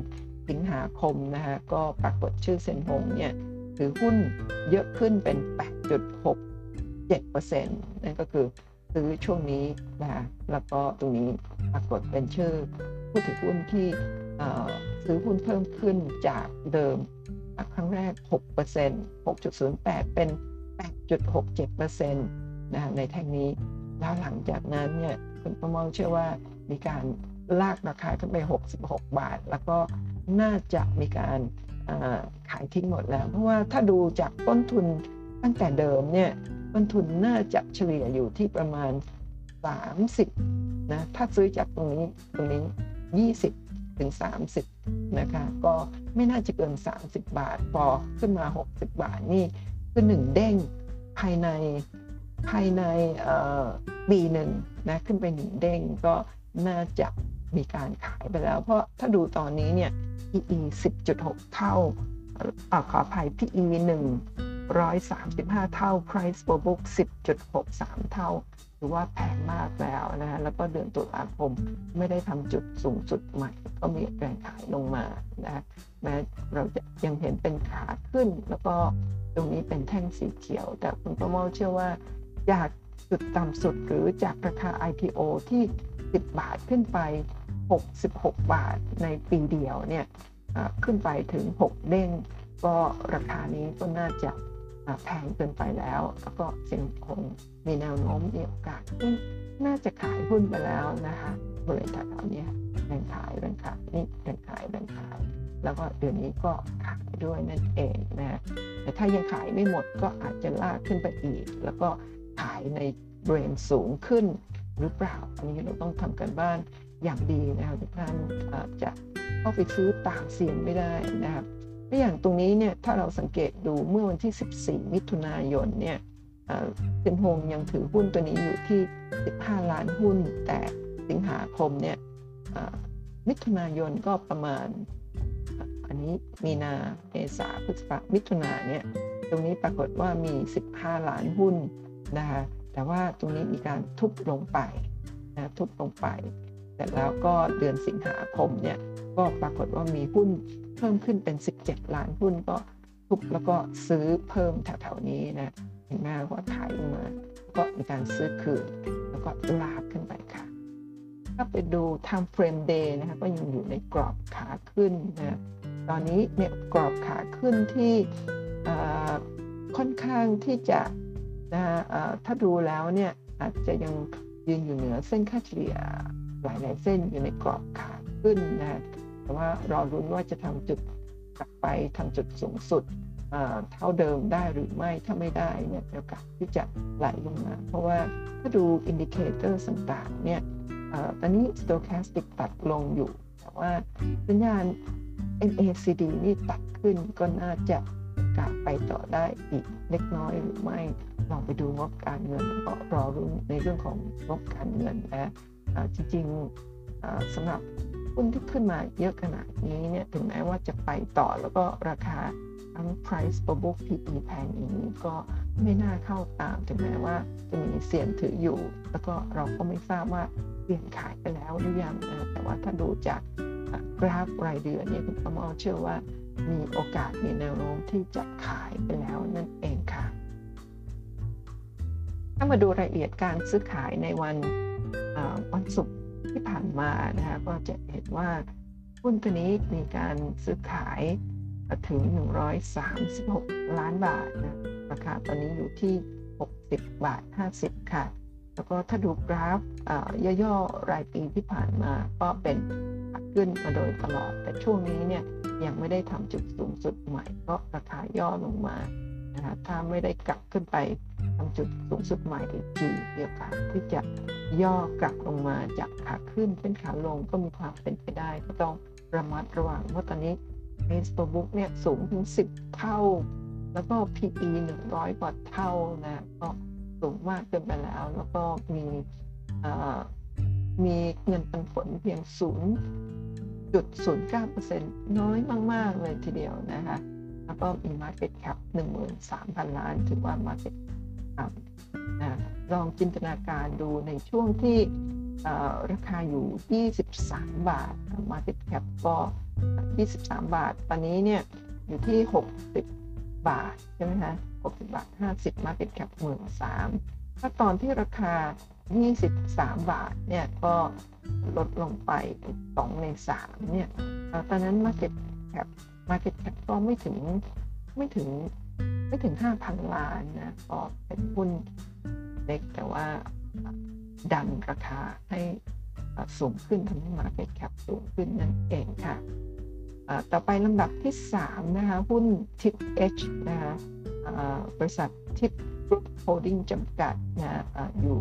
สิงหาคมนะฮะก็ปรากฏชื่อเซนหงเนี่ยถือหุ้นเยอะขึ้นเป็น 8.67%นั่นก็คือ ซื้อช่วงนี้นะแล้วก็ตรงนี้ปรากฏเป็นชื่อผู้ถือหุ้นที่ซื้อหุ้นเพิ่มขึ้นจากเดิมครั้งแรก 6% 6.08 เป็น 8.67%นะในแท่งนี้ แล้วหลังจากนั้นเนี่ยคุณประมองเชื่อว่ามีการลากราคาขึ้นไป 66 บาท แล้วก็น่าจะมีการขายทิ้งหมดแล้ว เพราะว่าถ้าดูจากต้นทุนตั้งแต่เดิมเนี่ย ต้นทุนน่าจะเฉลี่ยอยู่ที่ประมาณ 30นะถ้าซื้อจากตรงนี้ตรงนี้ 20 ถึง 30นะคะก็ไม่น่าจะเกิน 30 บาท พอขึ้นมา 60 บาทนี่คือหนึ่งเด้งภายในภายในปีหนึ่งนะขึ้นไปหนึ่งเด้งก็น่าจะมีการขายไปแล้ว เพราะถ้าดูตอนนี้เนี่ย PE 10.6 เท่าอขออภัย PE 1 135 เท่า price per book 10.63 เท่าถือว่าแพงมากแล้วนะฮะแล้วก็เดือนตุลาคมไม่ได้ทำจุดสูงสุดใหม่ ก็มีแรงขายลงมานะแม้เราจะยังเห็นเป็นขาขึ้น แล้วก็ตรงนี้เป็นแท่งสีเขียว แต่คุณประโมทเชื่อว่าจากจุดต่ำสุดหรือจากราคา IPO ที่ 10 บาทขึ้นไป 66 บาทในปีเดียวเนี่ยขึ้นไปถึง 6 เด้งก็ราคานี้ก็น่าจะ แพงเกินไปแล้ว แล้วก็เซ็งคงมีแนวโน้มมีโอกาสที่น่าจะขายหุ้นไปแล้วนะคะบริเวณแถวนี้แรงขายแรงขายนี่แรงขายแรงขาย แล้วก็เดือนนี้ก็ขายด้วยนั่นเองนะแต่ถ้ายังขายไม่หมดก็อาจจะลากขึ้นไปอีก แล้วก็ขายในเบรนสูงขึ้นหรือเปล่า อันนี้เราต้องทำกันบ้านอย่างดีนะครับทุกท่านจะเข้าไปซื้อตามเสียงไม่ได้นะครับ ตัวอย่างตรงนี้เนี่ยถ้าเราสังเกตดูเมื่อวันที่ 14 มิถุนายนเนี่ยเซนโฮงยังถือหุ้นตัวนี้อยู่ที่ 15 ล้านหุ้น แต่สิงหาคมเนี่ยมิถุนายนก็ประมาณ อันนี้มีนาเมษาพฤษภามิถุนาเนี่ยตรงนี้ปรากฏว่ามี 15 ล้านหุ้นนะคะแต่ว่าตรงนี้มีการทุบลงไปนะทุบลงไป แต่แล้วก็เดือนสิงหาคมเนี่ยก็ปรากฏว่ามีหุ้น เพิ่มขึ้นเป็น 17 ล้านหุ้นก็ทุบแล้วก็ซื้อเพิ่มแถวๆนี้นะเห็นไหมว่าขายลงมา ก็มีการซื้อคืนแล้วก็ลากขึ้นไปค่ะ ถ้าไปดู time frame day นะคะก็ยังอยู่ในกรอบขาขึ้นนะตอนนี้เนี่ยกรอบขาขึ้นที่ค่อนข้างที่จะนะถ้าดูแล้วเนี่ยอาจจะยังยืนอยู่เหนือเส้นค่าเฉลี่ยหลายๆเส้นอยู่ในกรอบขาขึ้นนะ แต่ว่ารอลุ้นว่าจะทำจุดกลับไปทำจุดสูงสุดเท่าเดิมได้หรือไม่ถ้าไม่ได้เนี่ยโอกาสที่จะไหลลงมา เพราะว่าถ้าดู indicator ต่างๆเนี่ยตอนนี้ stochastic ตัดลงอยู่ แต่ว่าสัญญาณ MACD นี่ตัดขึ้นก็น่าจะพาไปต่อได้อีกเล็กน้อยหรือไม่ลองไปดูงบการเงินก็รอลุ้นในเรื่องของงบการเงินและจริงๆสำหรับ หุ้นที่ขึ้นมาเยอะขนาดนี้เนี่ยถึงแม้ว่าจะไปต่อแล้วก็ราคาทั้ง price per book PE แพงอย่างนี้ก็ไม่น่าเข้าตามถึงแม้ว่าจะมีเสี่ยงถืออยู่ แล้วก็เราก็ไม่ทราบว่าเปลี่ยนขายไปแล้วหรือยังนะแต่ว่าถ้าดูจากกราฟรายเดือนเนี่ยคุณประมอเชื่อว่ามีโอกาสมีแนวโน้มที่จะขายไปแล้วนั่นเองค่ะ ถ้ามาดูรายละเอียดการซื้อขายในวันวันศุกร์ ที่ผ่านมานะคะก็จะเห็นว่าหุ้นตัวนี้มีการซื้อขายถึง 136 ล้านบาทนะราคาตอนนี้อยู่ที่ 60 บาท 50 ค่ะ แล้วก็ถ้าดูกราฟย่อๆ รายปีที่ผ่านมาก็เป็นขึ้นมาโดยตลอด แต่ช่วงนี้เนี่ยยังไม่ได้ทำจุดสูงสุดใหม่ก็ราคาย่อลงมานะคะถ้าไม่ได้กลับขึ้นไปทำจุดสูงสุดใหม่อีกทีเดียวกันที่จะ ย่อกลับลงมาจากขาขึ้นเป็นขาลงก็มีความเป็นไปได้ก็ต้องระมัดระวังเพราตอนนี้ s p บุ๊กเนี่ยสูงถึง 10 เท่า แล้วก็ PE 100 กว่าเท่านะก็สูงมากเกินไปแล้ว แล้วก็มีมีเงินปันผลเพียง 0.09%น้อยมาก ๆ เลยทีเดียวนะคะแล้วก็มี Market Cap 13,000 ล้าน ถือว่า Market ต่ำนะ ลองจินตนาการดูในช่วงที่ราคาอยู่ 23 บาท Market Cap ก็ 23 บาท ตอนนี้เนี่ยอยู่ที่ 60 บาท ใช่ไหมคะ60 บาท 50 Market Cap 13,000ถ้าตอนที่ราคา 23 บาทเนี่ยก็ลดลงไป 2 ใน 3 เนี่ยตอนนั้น Market Cap Market Cap ก็ไม่ถึงไม่ถึงไม่ถึง 5,000 ล้านนะก็เป็นหุ้น เล็ก แต่ว่าดันราคาให้สูงขึ้นทำให้ Market Cap สูงขึ้นนั่นเองค่ะต่อไปลำดับที่ 3 นะคะ หุ้น TIP H นะคะบริษัท TIP Group Holding จำกัดนะอยู่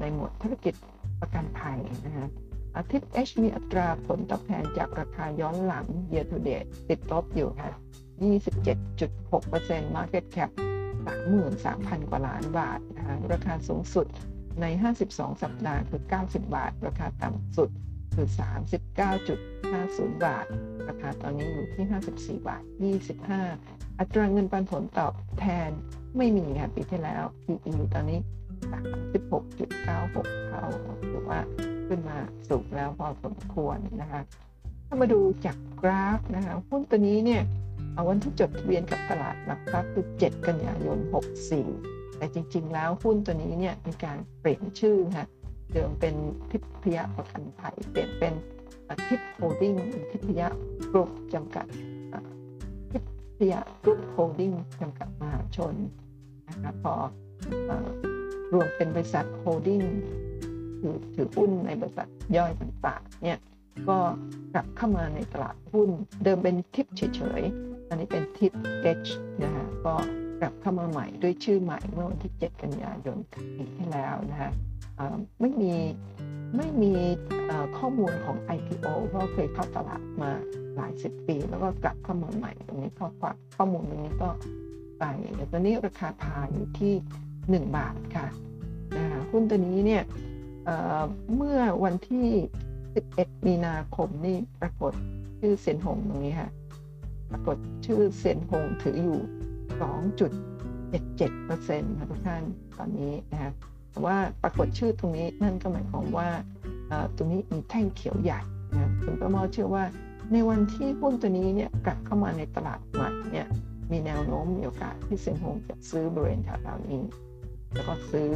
ในหมวดธุรกิจประกันภัยนะคะทิป H มีอัตราผลตอบแทนจากราคาย้อนหลัง year to date ติดลบอยู่ค่ะ27.6% market cap 33,000 กว่าล้านบาทนะคะราคาสูงสุดใน 52 สัปดาห์คือ 90 บาท ราคาต่ำสุดคือ 39.50 บาท ราคาตอนนี้อยู่ที่ 54 บาท 25 อัตราเงินปันผลตอบแทนไม่มีค่ะปีที่แล้ว PE ตอนนี้ 36.96 เท่าถือว่าขึ้นมาสูงแล้วพอสมควรนะคะ ถ้ามาดูจากกราฟนะคะ หุ้นตัวนี้เนี่ย วันที่จดทะเบียนกับตลาดหลักทรัพย์คือ 7 กันยายน 64 แต่จริง ๆ แล้วหุ้นตัวนี้เนี่ยมีการเปลี่ยนชื่อค่ะเดิมเป็นทิพยประกันภัยเปลี่ยนเป็นทิพโฮลดิ้งทิพยกรุ๊ปจำกัดทิพยกรุ๊ปโฮลดิ้งจำกัดมหาชนนะคะพอรวมเป็นบริษัทโฮลดิ้งถือถือหุ้นในบริษัทย่อยต่างๆเนี่ยก็กลับเข้ามาในตลาดหุ้นเดิมเป็นทิปเฉยๆ อันนี้เป็น TIPH นะคะก็กลับเข้ามาใหม่ด้วยชื่อใหม่เมื่อวันที่ 7 กันยายนปีที่แล้วนะคะไม่มีไม่มีข้อมูลของ IPO เพราะเคยเข้าตลาดมาหลายสิบปี แล้วก็กลับเข้ามาใหม่ตรงนี้ข้อความข้อมูลตรงนี้ก็ไปแต่ตอนนี้ราคาพาอยู่ที่ 1 บาทค่ะนะคะหุ้นตัวนี้เนี่ยเมื่อวันที่ 11 มีนาคมนี่ปรากฏชื่อเซนหงตรงนี้ค่ะ ปรากฏชื่อเซียนหงถืออยู่77%นะทุกท่านตอนนี้นะคะแต่ว่าปรากฏชื่อตรงนี้นั่นก็หมายความว่าตรงนี้มีแท่งเขียวใหญ่นะคุณประมอเชื่อว่าในวันที่หุ้นตัวนี้เนี่ยกลับเข้ามาในตลาดใหม่เนี่ยมีแนวโน้มมีโอกาสที่เซ็นโฮงจะซื้อบริเวณแถวๆนี้ แล้วก็ซื้อ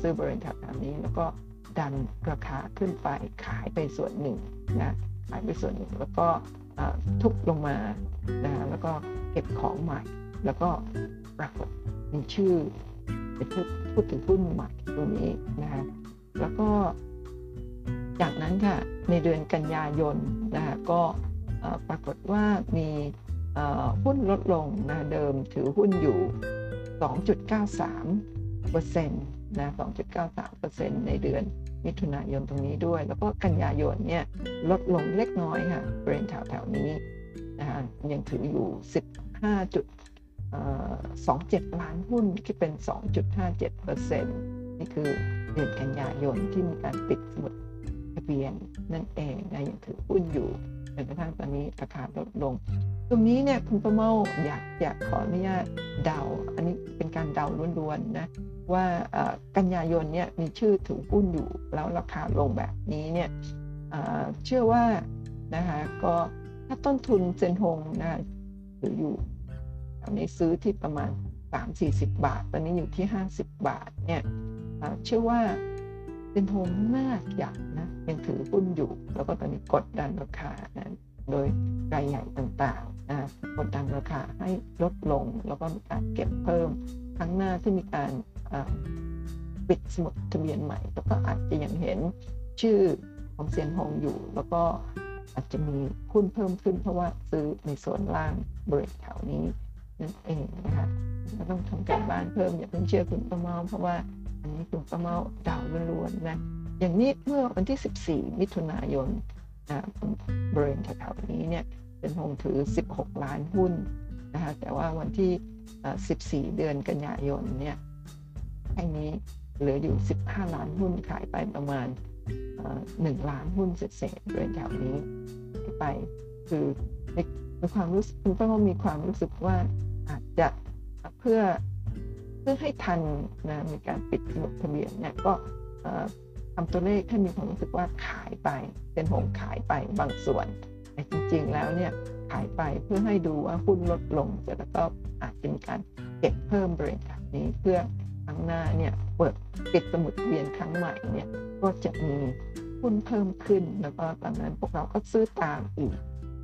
ซื้อบริเวณแถวๆนี้ แล้วก็ดันราคาขึ้นไปขายไปส่วนหนึ่งนะขายไปส่วนหนึ่งแล้วก็ ทุบลงมานะแล้วก็เก็บของใหม่ แล้วก็ปรากฏมีชื่อเป็นพูดถึงหุ้นใหม่ตรงนี้นะฮะแล้วก็จากนั้นค่ะในเดือนกันยายนนะคะก็ปรากฏว่ามีหุ้นลดลงนะเดิมถือหุ้นอยู่ 2.93เปอร์เซ็นต์นะ 2.93เปอร์เซ็นต์ในเดือน มิถุนายนตรงนี้ด้วย แล้วก็กันยายนเนี่ยลดลงเล็กน้อยค่ะบริเวณแถวๆนี้นะฮะยังถืออยู่ 15จุด27 ล้านหุ้นคิดเป็น 2.57%นี่คือเดือนกันยายนที่มีการปิดสมุดทะเบียนนั่นเองนะยังถือหุ้นอยู่จนกระทั่งตอนนี้ราคาลดลง ตรงนี้เนี่ยคุณประเมาอยากอยากขออนุญาตเดา อันนี้เป็นการเดาล้วนๆนะว่ากันยายนเนี่ยมีชื่อถือหุ้นอยู่แล้วราคาลงแบบนี้เนี่ยเชื่อว่านะคะก็ถ้าต้นทุนเซนหงนะถืออยู่อันนี้ซื้อที่ประมาณ 3-40 บาท ตอนนี้อยู่ที่ 50 บาทเนี่ยเชื่อว่าเป็นโฮมน่าอยากนะยังถือหุ้นอยู่ แล้วก็ตอนนี้กดดันราคานะ โดยรายใหญ่ต่างๆนะกดดันราคาให้ลดลง แล้วก็มีการเก็บเพิ่ม ครั้งหน้าที่มีการปิดสมุดทะเบียนใหม่แล้วก็อาจจะยังเห็นชื่อของเซียนฮงอยู่ แล้วก็อาจจะมีหุ้นเพิ่มขึ้นเพราะว่าซื้อในส่วนล่างบริเวณแถวนี้นั่นเองนะคะก็ต้องทำการบ้านเพิ่มอย่าเพิ่งเชื่อคุณประเมาเพราะว่าอันนี้คุณประเมาดาวล้วนๆนะอย่างนี้เมื่อวันที่ 14 มิถุนายน บริเวณแถวๆนี้เนี่ยเป็นหงถือ 16 ล้านหุ้นนะคะแต่ว่าวันที่ 14 เดือนกันยายนเนี่ยแค่นี้เหลืออยู่ 15 ล้านหุ้นขายไปประมาณ 1 ล้านหุ้นเศษๆบริเวณแถวนี้ไปคือมีความรู้สึกคุณป้ามีความรู้สึกว่าอาจจะเพื่อเพื่อให้ทันนะมีการปิดสมุดทะเบียนเนี่ยก็ ทำตัวเลขให้มีความรู้สึกว่าขายไป เป็นหงขายไปบางส่วนแต่จริง ๆ แล้วเนี่ยขายไปเพื่อให้ดูว่าหุ้นลดลงเสร็จแล้วก็อาจจะมีการเก็บเพิ่มบริษัทนี้เพื่อครั้งหน้าเนี่ยเปิดปิดสมุดเบียนครั้งใหม่เนี่ยก็จะมีหุ้นเพิ่มขึ้นแล้วก็ตอนนั้นพวกเราก็ซื้อตามอีก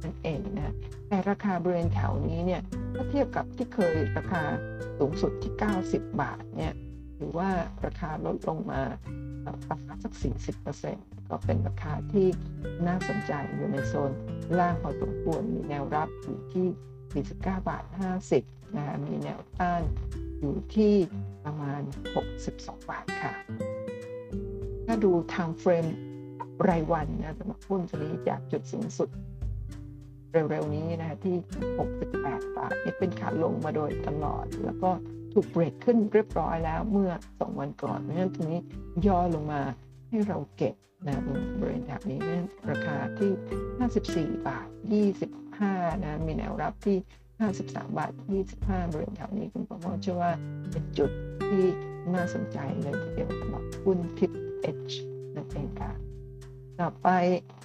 นั่นเองนะแต่ราคาบริเวณแถวนี้เนี่ยถ้าเทียบกับที่เคยราคาสูงสุดที่ 90 บาทเนี่ยหรือว่าราคาลดลงมา ประมาณสัก 40%ก็เป็นราคาที่น่าสนใจอยู่ในโซนล่างพอสมควรมีแนวรับอยู่ที่ 49 บาท 50นะมีแนวต้านอยู่ที่ประมาณ 62 บาทค่ะ ถ้าดูทางเฟรมรายวันนะสำหรับหุ้นตัวนี้จากจุดสูงสุดเร็วๆนี้นะที่ 68 บาทนี่เป็นขาลงมาโดยตลอด แล้วก็ ถูกเบรกขึ้นเรียบร้อยแล้วเมื่อ 2 วันก่อน เพราะฉะนั้นตรงนี้ย่อลงมาให้เราเก็บนะบริเวณแถบนี้นะราคาที่ 54 บาท 25 นะ มีแนวรับที่ 53 บาท 25 บริเวณแถวนี้คุณประเมินเชื่อว่าเป็นจุดที่น่าสนใจเลยทีเดียวสำหรับหุ้นทิป H นั่นเองค่ะต่อไป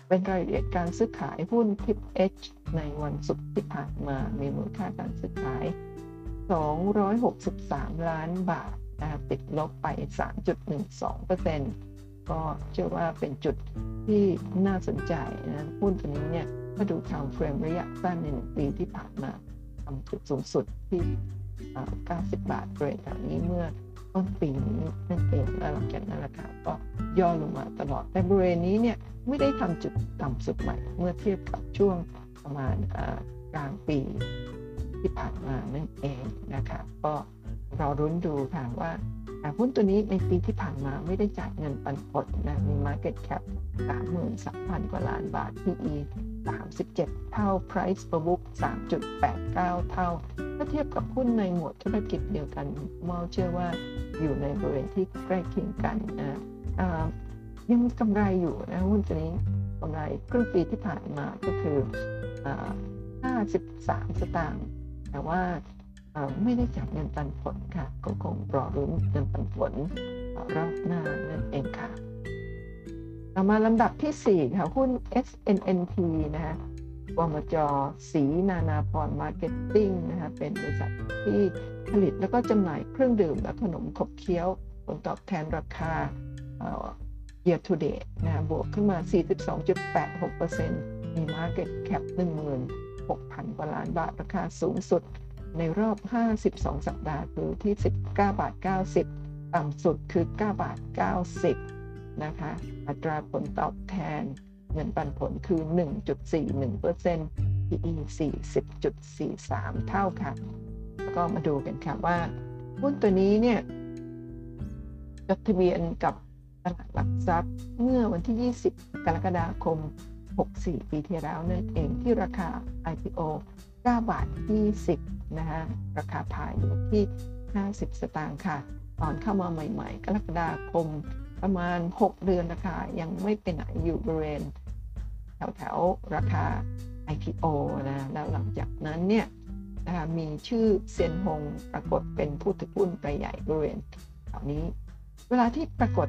เป็นรายละเอียดการซื้อขายหุ้นทิป H ในวันศุกร์ที่ผ่านมา มีมูลค่าการซื้อขาย 263 ล้านบาทนะติดลบไป 3.12%ก็เชื่อว่าเป็นจุดที่น่าสนใจนะหุ้นตัวนี้เนี่ยถ้าดูทางเฟรมระยะสั้นในหนึ่งปีที่ผ่านมาทำจุดสูงสุดที่ 90 บาทเรทแถวนี้เมื่อต้นปีนี้นั่นเองแล้วหลังจากนั้นราคาก็ย่อลงมาตลอด แต่บริเวณนี้เนี่ยไม่ได้ทำจุดต่ำสุดใหม่ เมื่อเทียบกับช่วงประมาณกลางปี ที่ผ่านมานั่นเองนะคะก็เรารุ้นดูค่ะว่าหุ้นตัวนี้ในปีที่ผ่านมาไม่ได้จ่ายเงินปันผลนะมี Market Cap 33,000 กว่าล้านบาท PE 37 เท่า Price per book 3.89 เท่า ถ้าเทียบกับหุ้นในหมวดธุรกิจเดียวกันมอเชื่อว่าอยู่ในบริเวณที่ใกล้เคียงกันนะยังมีกำไรอยู่นะหุ้นตัวนี้กำไรครึ่งปีที่ผ่านมาก็คือ 53 สตางค์ แต่ว่าไม่ได้จ่ายเงินปันผลค่ะ ก็คงรอลุ้นเงินปันผลรอบหน้านั่นเองค่ะ ต่อมาลำดับที่ 4 ค่ะ หุ้น SNNP นะฮะบมจศรีนานาพรมาร์เก็ตติ้งนะคะเป็นบริษัทที่ผลิตแล้วก็จำหน่ายเครื่องดื่มและขนมขบเคี้ยว ผลตอบแทนราคา year to date นะบวกขึ้นมา 42.86%มี market cap 6,000 กว่าล้านบาท ราคาสูงสุดในรอบ 52 สัปดาห์คือที่ 19 บาท 90 ต่ำสุดคือ 9 บาท 90 นะคะ อัตราผลตอบแทนเงินปันผลคือ 1.41% PE 40.43 เท่าค่ะ แล้วก็มาดูกันค่ะว่าหุ้นตัวนี้เนี่ยจดทะเบียนกับตลาดหลักทรัพย์เมื่อวันที่ 20 กรกฎาคม 64 ปีที่แล้วนั่นเองที่ราคา IPO 9บาท20นะฮะราคาพายอยู่ที่ 50 สตางค์ค่ะ ตอนเข้ามาใหม่ๆ กรกฎาคมประมาณ 6 เดือนราคายังไม่เป็นไหนอยู่บริเวณแถวๆ ราคา IPO นะแล้วหลังจากนั้นเนี่ยนะคะมีชื่อเซียนฮงปรากฏเป็นผู้ถือหุ้นรายใหญ่บริเวณแถวนี้ เวลาที่ปรากฏ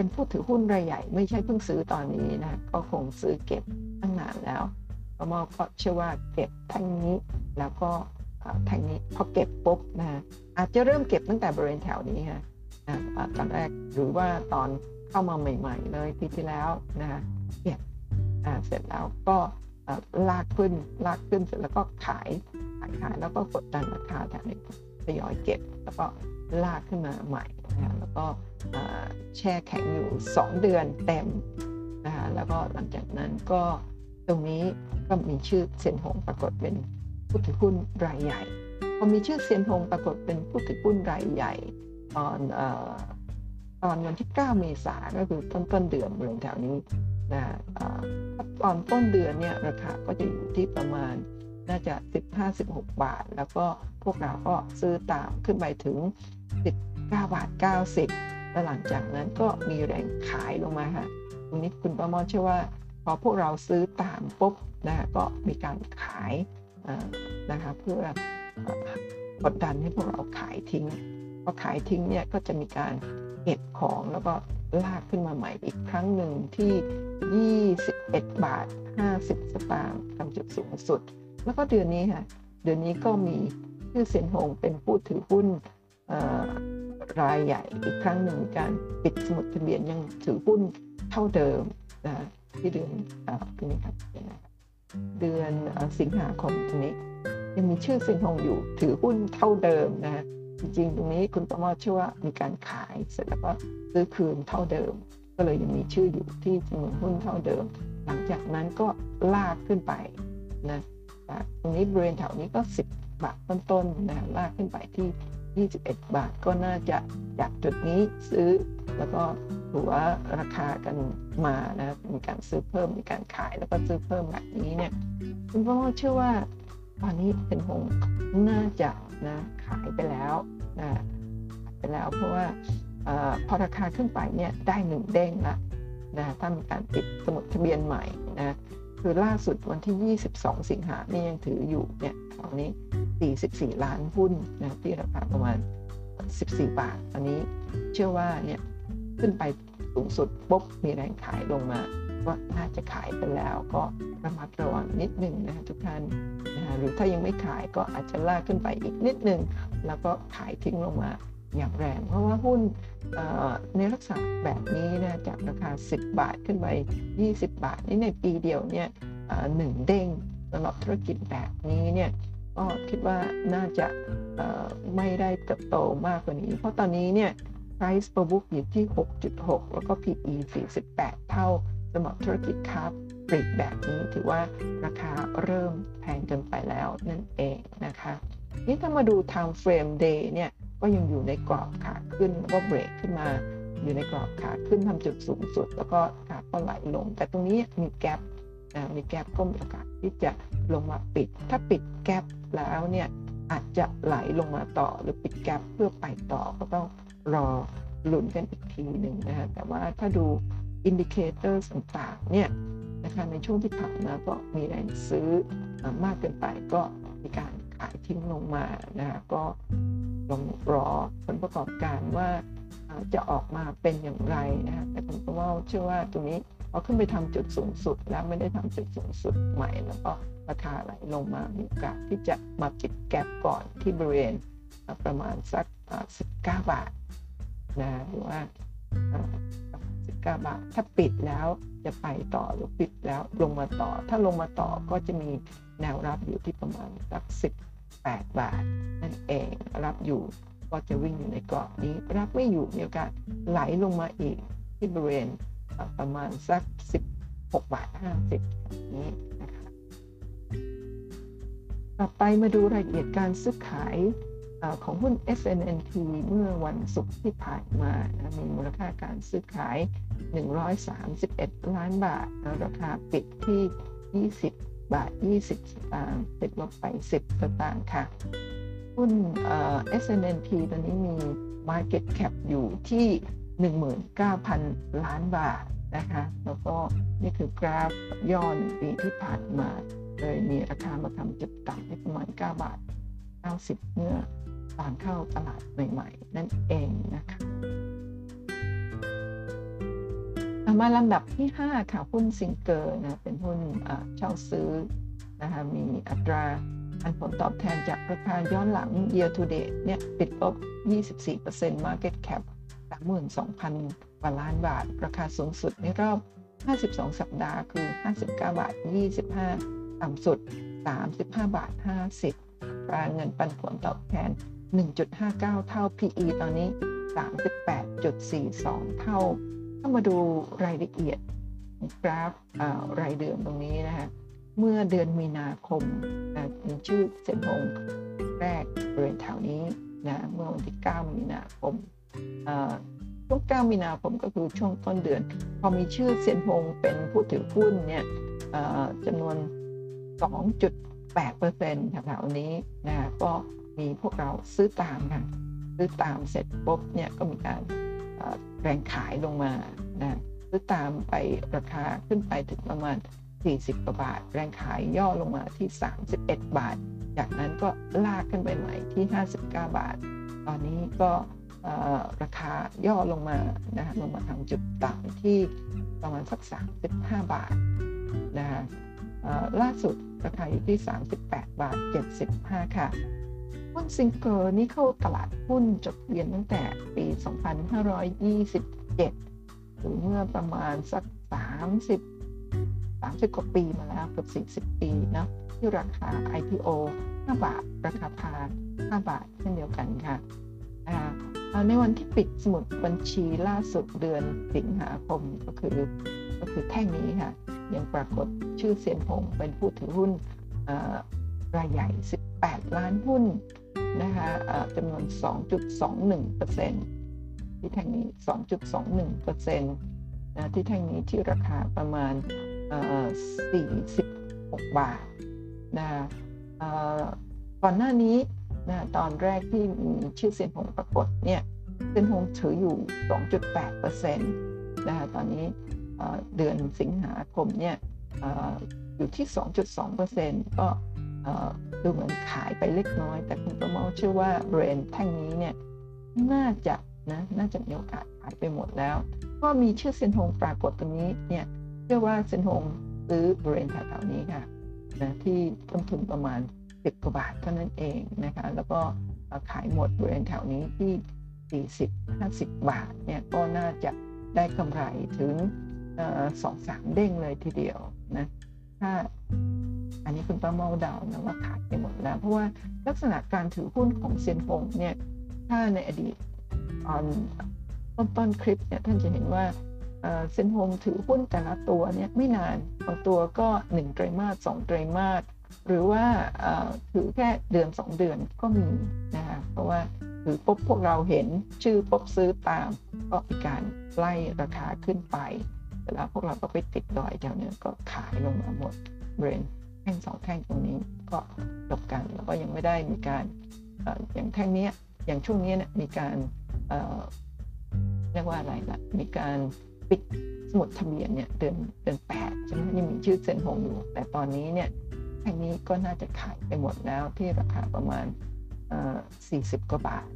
เป็นผู้ถือหุ้นรายใหญ่ ไม่ใช่เพิ่งซื้อตอนนี้นะก็คงซื้อเก็บตั้งนานแล้วก็มอก็เชื่อว่าเก็บแท่งนี้แล้วก็แท่งนี้พอเก็บปุ๊บนะอาจจะเริ่มเก็บตั้งแต่บริเวณแถวนี้ฮะตอนแรกหรือว่าตอนเข้ามาใหม่ ๆ เลยปีที่แล้วนะเก็บเสร็จแล้วก็ลากขึ้นลากขึ้นเสร็จแล้วก็ขายขายขายแล้วก็กดดันราคาแถวนี้ทยอยเก็บแล้วก็ ลากขึ้นมาใหม่นะแล้วก็แช่แข็งอยู่ 2 เดือนเต็มนะคะแล้วก็หลังจากนั้นก็ตรงนี้ก็มีชื่อเซียนหงปรากฏเป็นผู้ถือหุ้นรายใหญ่พอมีชื่อเซียนหงปรากฏเป็นผู้ถือหุ้นรายใหญ่ตอนตอนวันที่ 9 เมษาก็คือต้นต้นเดือนบริเวณแถวนี้นะตอนต้นเดือนเนี่ยราคาก็จะอยู่ที่ประมาณน่าจะ 15-16 บาท แล้วก็พวกเราก็ซื้อตามขึ้นไปถึง 9บาท90แล้วหลังจากนั้นก็มีแรงขายลงมาค่ะตรงนี้คุณประมอเชื่อว่า พอพวกเราซื้อตามปุ๊บนะก็มีการขายนะคะเพื่อกดดันให้พวกเราขายทิ้งพอขายทิ้งเนี่ยก็จะมีการเก็บของแล้วก็ลากขึ้นมาใหม่อีกครั้งหนึ่งที่ 21 บาท 50 สตางค์ทำจุดสูงสุด แล้วก็เดือนนี้ค่ะ เดือนนี้ก็มีชื่อเซียนหงเป็นผู้ถือหุ้น รายใหญ่อีกครั้งหนึ่งการปิดสมุดทะเบียนยังถือหุ้นเท่าเดิมนะที่เดือนปีนี้ครับเดือนสิงหาคมตรงนี้ ยังมีชื่อเซียนหงอยู่ถือหุ้นเท่าเดิมนะจริงๆตรงนี้คุณประมอเชื่อว่ามีการขายเสร็จแล้วก็ซื้อคืนเท่าเดิม ก็เลยยังมีชื่ออยู่ที่จำนวนหุ้นเท่าเดิม หลังจากนั้นก็ลากขึ้นไปนะตรงนี้บริเวณแถวนี้ก็ 10 บาทต้นๆนะลากขึ้นไปที่ 21 บาทก็น่าจะจากจุดนี้ซื้อ แล้วก็ถือว่าราคากันมานะมีการซื้อเพิ่มมีการขายแล้วก็ซื้อเพิ่มแบบนี้เนี่ยคุณพ่อเชื่อว่าตอนนี้เป็นคงน่าจะนะขายไปแล้วนะไปแล้วเพราะว่าอพอราคาขึ้นไปเนี่ยได้หนึ่งเด้งละนะถ้ามีการปิดสมุดทะเบียนใหม่นะคือล่าสุดวันที่ 22 สิงหาเนี่ยยังถืออยู่เนี่ย ตอนนี้ 44 ล้านหุ้นนะครับที่ราคาประมาณ 14 บาท อันนี้เชื่อว่าเนี่ยขึ้นไปสูงสุดปุ๊บมีแรงขายลงมาก็น่าจะขายไปแล้วก็ระมัดระวังนิดหนึ่งนะทุกท่านนะหรือถ้ายังไม่ขายก็อาจจะลากขึ้นไปอีกนิดหนึ่งแล้วก็ขายทิ้งลงมาอย่างแรง เพราะว่าหุ้นในลักษณะแบบนี้นะจากราคา 10 บาทขึ้นไป 20 บาทนี่ในปีเดียวเนี่ยหนึ่งเด้งสำหรับธุรกิจแบบนี้เนี่ย ก็คิดว่าน่าจะไม่ได้เติบโตมากกว่านี้ เพราะตอนนี้เนี่ย price per book อยู่ที่ 6.6 แล้วก็ PE 48 เท่าสำหรับธุรกิจค้าปลีกแบบนี้ถือว่าราคาเริ่มแพงเกินไปแล้วนั่นเองนะคะนี่ถ้ามาดู time frame day เนี่ยก็ยังอยู่ในกรอบขาขึ้นแล้วก็เบรกขึ้นมาอยู่ในกรอบขาขึ้นทำจุดสูงสุด แล้วก็ขาก็ไหลลง แต่ตรงนี้มี gap นะมี gap ก็มีโอกาสที่จะลงมาปิด ถ้าปิด gap แล้วเนี่ยอาจจะไหลลงมาต่อหรือปิด gap เพื่อไปต่อก็ต้องรอลุ้นกันอีกทีหนึ่งนะฮะแต่ว่าถ้าดู indicator ต่างๆเนี่ยนะคะในช่วงที่ผ่านมาก็มีแรงซื้อมากเกินไปก็มีการขายทิ้งลงมานะก็คงรอผลประกอบการว่าจะออกมาเป็นอย่างไรนะแต่คุณก็ว่าเชื่อว่าตรงนี้พอขึ้นไปทำจุดสูงสุดแล้วไม่ได้ทำจุดสูงสุดใหม่แล้วก็ ราคาไหลลงมามีโอกาสที่จะมาปิดแกลบก่อนที่บริเวณประมาณสัก 19 บาทนะหรือว่า19 บาท ถ้าปิดแล้วจะไปต่อหรือปิดแล้วลงมาต่อ ถ้าลงมาต่อก็จะมีแนวรับอยู่ที่ประมาณสัก 18 บาท นั่นเองรับอยู่ก็จะวิ่งอยู่ในกรอบนี้ รับไม่อยู่มีโอกาสไหลลงมาอีกที่บริเวณประมาณสัก 16 บาท 50นี้นะคะ ต่อไปมาดูรายละเอียดการซื้อขายของหุ้น SNNT เมื่อวันศุกร์ที่ผ่านมานะมีมูลค่าการซื้อขาย 131 ล้านบาทราคาปิดที่ 20 บาท 20 สตางค์ติดลบไป 10 สตางค์ค่ะ หุ้น SNNT ตอนนี้มี Market Cap อยู่ที่ 19,000 ล้านบาทนะคะ แล้วก็นี่คือกราฟย่อนปีที่ผ่านมา เลยมีราคามาทำจุดต่ำที่ประมาณ 9 บาท 90 เมื่อตอนเข้าตลาดใหม่ๆ นั่นเองนะคะมาลำดับที่ 5 ค่ะหุ้นซิงเกอร์นะเป็นหุ้นเช่าซื้อนะคะมีอัตราอันผลตอบแทนจากราคาย้อนหลัง year to date เนี่ยปิดลบ 24% market cap 32,000กว่าล้านบาท ราคาสูงสุดในรอบ 52 สัปดาห์คือ 59 บาท 25 ต่ำสุด 35 บาท 50ราเงินปันผลตอบแทน 1.59 เท่า PE ตอนนี้ 38.42 เท่า ถ้ามาดูรายละเอียดกราฟรายเดือนตรงนี้นะคะเมื่อเดือนมีนาคมนะมีชื่อเซ็นหงแรกบริเวณแถวนี้นะเมื่อวันที่ 9 มีนาคมช่วง 9 มีนาคมก็คือช่วงต้นเดือน พอมีชื่อเซียนฮงเป็นผู้ถือหุ้นเนี่ยจำนวน 2.8%แถวๆนี้นะก็มีพวกเราซื้อตามค่ะซื้อตามเสร็จปุ๊บเนี่ยก็มีการแรงขายลงมานะซื้อตามไปราคาขึ้นไปถึงประมาณ 40กว่าบาท แรงขายย่อลงมาที่ 31 บาท จากนั้นก็ลากขึ้นไปใหม่ที่ 59 บาท ตอนนี้ก็ราคาย่อลงมานะลงมาทางจุดต่ำที่ประมาณสัก 35 บาทนะล่าสุด ราคาอยู่ที่ 38 บาท 75 ค่ะ หุ้นซิงเกิลนี่เข้าตลาดหุ้นจดทะเบียนตั้งแต่ปี 2527 หรือเมื่อประมาณสัก 30 30 กว่าปีมาแล้วเกือบ40 ปีนะที่ราคา IPO 5 บาท ราคาพา5บาทเช่นเดียวกันค่ะในวันที่ปิดสมุดบัญชีล่าสุดเดือนสิงหาคมก็คือก็คือแท่งนี้ค่ะ ยังปรากฏชื่อเซียนหงเป็นผู้ถือหุ้นรายใหญ่ 18 ล้านหุ้นนะคะจำนวน 2.21%ที่แท่งนี้ 2.21%นะที่แท่งนี้ที่ราคาประมาณ 46 บาทนะก่อนหน้านี้นะตอนแรกที่มีชื่อเซียนหงปรากฏเนี่ยเซียนหงถืออยู่ 2.8%นะคะตอนนี้ เดือนสิงหาคมเนี่ยอยู่ที่ 2.2%ก็ดูเหมือนขายไปเล็กน้อย แต่คุณประเมาเชื่อว่าแบรนแท่งนี้เนี่ยน่าจะนะน่าจะมีโอกาสขายไปหมดแล้ว ก็มีชื่อเซนฮงปรากฏตรงนี้เนี่ยเชื่อว่าเซนฮงซื้อแบรนแถวๆนี้ค่ะนะที่ต้นทุนประมาณ 10กว่าบาทเท่านั้นเองนะคะแล้วก็ขายหมดบริเวณแถวนี้ที่ 40 50 บาทเนี่ยก็น่าจะได้กำไรถึง สองสามเด้งเลยทีเดียวนะถ้าอันนี้คุณป้าเมาเดานะว่าขายไปหมดแล้ว เพราะว่าลักษณะการถือหุ้นของเซียนฟงเนี่ยถ้าในอดีตตอนต้นต้นคลิปเนี่ยท่านจะเห็นว่าเซนโฮมถือหุ้นแต่ละตัวเนี่ยไม่นานบางตัวก็1ไตรมาสสองไตรมาสหรือว่าถือแค่เดือน 2 เดือนก็มีนะคะเพราะว่าถือปุ๊บพวกเราเห็นชื่อปุ๊บซื้อตามก็มีการไล่ราคาขึ้นไป แล้วพวกเราก็ไปติดดอยแถวนี้ก็ขายลงมาหมดเบรนแท่งสองแท่งตรงนี้ก็จบกันแล้วก็ยังไม่ได้มีการอย่างแท่งนี้อย่างช่วงนี้เนี่ยมีการเรียกว่าอะไรล่ะมีการปิดสมุดทะเบียนเนี่ยเดือนเดือนแปดใช่ไหมยังมีชื่อเซนหงอยู่ แต่ตอนนี้เนี่ยแค่งนี้ก็น่าจะขายไปหมดแล้วที่ราคาประมาณ 40 กว่าบาท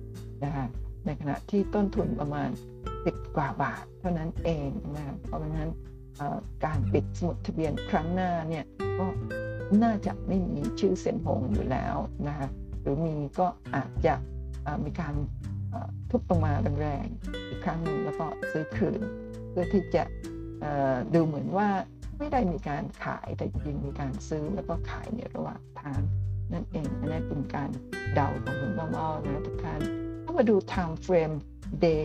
นะคะในขณะที่ต้นทุนประมาณ 10 กว่าบาท เท่านั้นเองนะเพราะฉะนั้นการปิดสมุดทะเบียนครั้งหน้าเนี่ยก็น่าจะไม่มีชื่อเซ็นหงอยู่แล้วนะคะหรือมีก็อาจจะมีการทุบลงมาแรงๆอีกครั้งหนึ่งแล้วก็ซื้อคืน เพื่อที่จะดูเหมือนว่าไม่ได้มีการขายแต่จริงมีการซื้อแล้วก็ขายในระหว่างทางนั่นเองอันนี้เป็นการเดาของคุณบ้าๆนะทุกท่านถ้ามาดู time frame day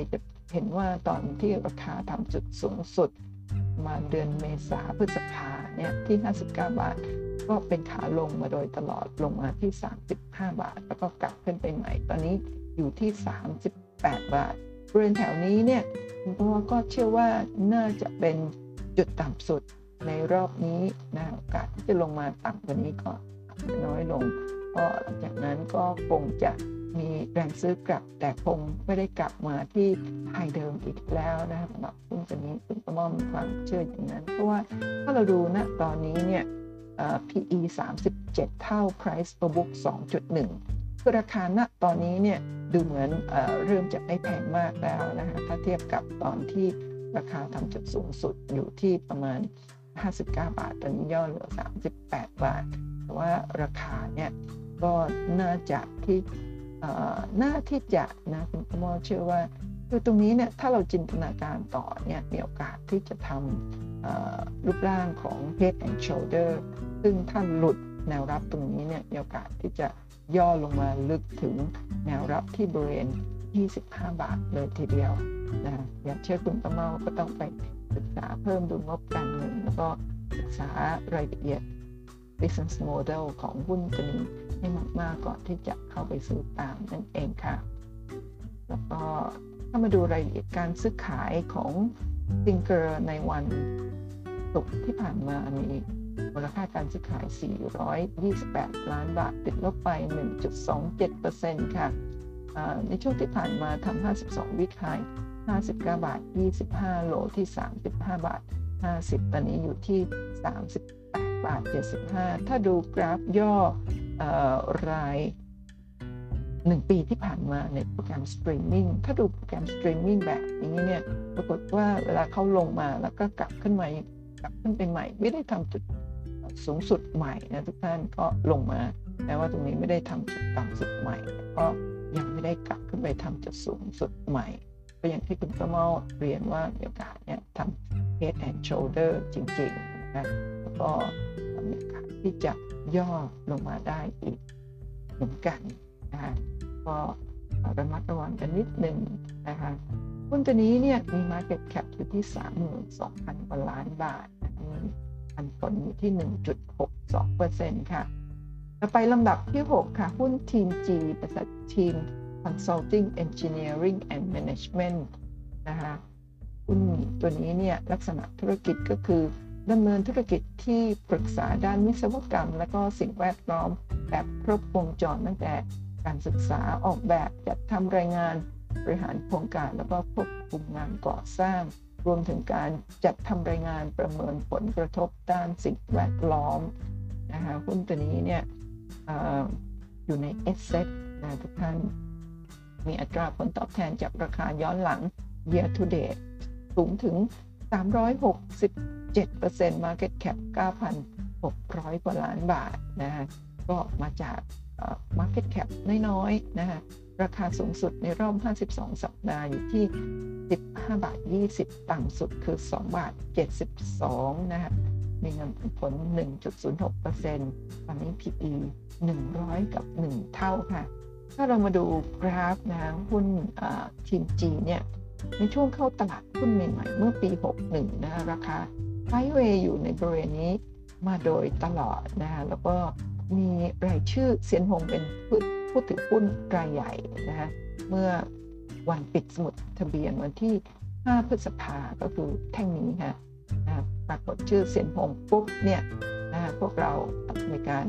เห็นว่าตอนที่ราคาทำจุดสูงสุด มาเดือนเมษาพฤษภาเนี่ยที่ 59 บาท ก็เป็นขาลงมาโดยตลอดลงมาที่ 35 บาท แล้วก็กลับขึ้นไปใหม่ ตอนนี้อยู่ที่ 38 บาทบริเวณแถวนี้เนี่ยคุณพ่อก็เชื่อว่าน่าจะเป็นจุดต่ำสุดในรอบนี้นะโอกาสที่จะลงมาต่ำกว่านี้ก็น้อยลง ก็หลังจากนั้นก็คงจะ มีแรงซื้อกลับ แต่คงไม่ได้กลับมาที่ไฮเดิมอีกแล้วนะสำหรับหุ้นตัวนี้คุณประมอมีความเชื่ออย่างนั้น เพราะว่าถ้าเราดูนะตอนนี้เนี่ย PE 37 เท่า Price per book 2.1 คือราคาณตอนนี้เนี่ยดูเหมือนเอเริ่มจะไม่แพงมากแล้วนะคะถ้าเทียบกับตอนที่ราคาทำจุดสูงสุดอยู่ที่ประมาณ 59 บาท ตอนนี้ย่อเหลือ 38 บาท แต่ว่าราคาเนี่ยก็น่าจะที่ น่าที่จะนะคุณพ่อเชื่อว่าคือตรงนี้เนี่ยถ้าเราจินตนาการต่อเนี่ยมีโอกาสที่จะทำรูปร่างของ head and shoulder ซึ่งถ้าหลุดแนวรับตรงนี้เนี่ยมีโอกาสที่จะย่อลงมาลึกถึงแนวรับที่บริเวณ 25 บาทเลยทีเดียวนะอยากเชื่อคุณประเมาก็ต้องไปศึกษาเพิ่มดูงบการเงินแล้วก็ศึกษารายละเอียด business model ของหุ้นตัวนี้ให้มากๆก่อนที่จะเข้าไปซื้อตามนั่นเองค่ะ แล้วก็ถ้ามาดูรายละเอียดการซื้อขายของซิงเกอร์ในวันศุกร์ที่ผ่านมามีมูลค่าการซื้อขาย 428 ล้านบาท ติดลบไป 1.27%ค่ะ ในช่วงที่ผ่านมาทำ 52 วิคาย59 บาท 25 โลที่ 35 บาท 50 ตอนนี้อยู่ที่38 บาท 75 ถ้าดูกราฟย่อราย 1 ปีที่ผ่านมาในโปรแกรมสตรีมมิ่งถ้าดูโปรแกรมสตรีมมิ่งแบบนี้เนี่ยปรากฏว่าเวลาเขาลงมาแล้วก็กลับขึ้นมากลับขึ้นไปใหม่ ไม่ได้ทำจุดสูงสุดใหม่นะทุกท่านก็ลงมาแม้ว่าตรงนี้ไม่ได้ทำจุดต่ำสุดใหม่ ก็ยังไม่ได้กลับขึ้นไปทำจุดสูงสุดใหม่ก็อย่างที่คุณป้าเมาเรียนว่ามีโอกาสเนี่ยทำ head and shoulder จริงๆนะ ก็ที่จะย่อลงมาได้อีกเหมือนกันนะก็ระมัดระวังกันนิดหนึ่งนะคะหุ้นตัวนี้เนี่ยมี market cap อยู่ที่ 32,000กว่าล้านบาทมีอันผลอยู่ที่ 1.62%ค่ะต่อไปลำดับที่ 6 ค่ะ หุ้นทีม G บริษัททีม Consulting Engineering and Management นะคะหุ้นตัวนี้เนี่ยลักษณะธุรกิจก็คือ ดำเนินธุรกิจที่ปรึกษาด้านวิศวกรรม และก็สิ่งแวดล้อม แบบครบวงจรตั้งแต่การศึกษาออกแบบจัดทำรายงานบริหารโครงการแล้วก็ควบคุมงานก่อสร้าง รวมถึงการจัดทำรายงานประเมินผลกระทบด้านสิ่งแวดล้อมนะคะหุ้นตัวนี้เนี่ยออยู่ใน S set นะทุกท่าน มีอัตราผลตอบแทนจากราคาย้อนหลัง year to date สูงถึง 367% market cap 9,600 กว่าล้านบาทนะฮะก็มาจาก market cap น้อยๆนะฮะราคาสูงสุดในรอบ 52 สัปดาห์อยู่ที่ 15 บาท 20 ต่ำสุดคือ 2 บาท 72 นะฮะมีเงินผล 1.06%ตอนนี้ PE 100 กับ 1 เท่าค่ะ ถ้าเรามาดูกราฟนะหุ้นทีมจีเนี่ย ในช่วงเข้าตลาดหุ้นใหม่ๆเมื่อปี 61 นะราคาไซเวย์อยู่ในบริเวณนี้มาโดยตลอดนะคะแล้วก็มีรายชื่อเซียนหงเป็นผู้ถือหุ้นรายใหญ่นะฮะเมื่อวันปิดสมุดทะเบียนวันที่ 5 พฤษภาก็คือแท่งนี้ฮะนะปรากฏชื่อเซียนหงปุ๊บเนี่ยนะพวกเรามีการ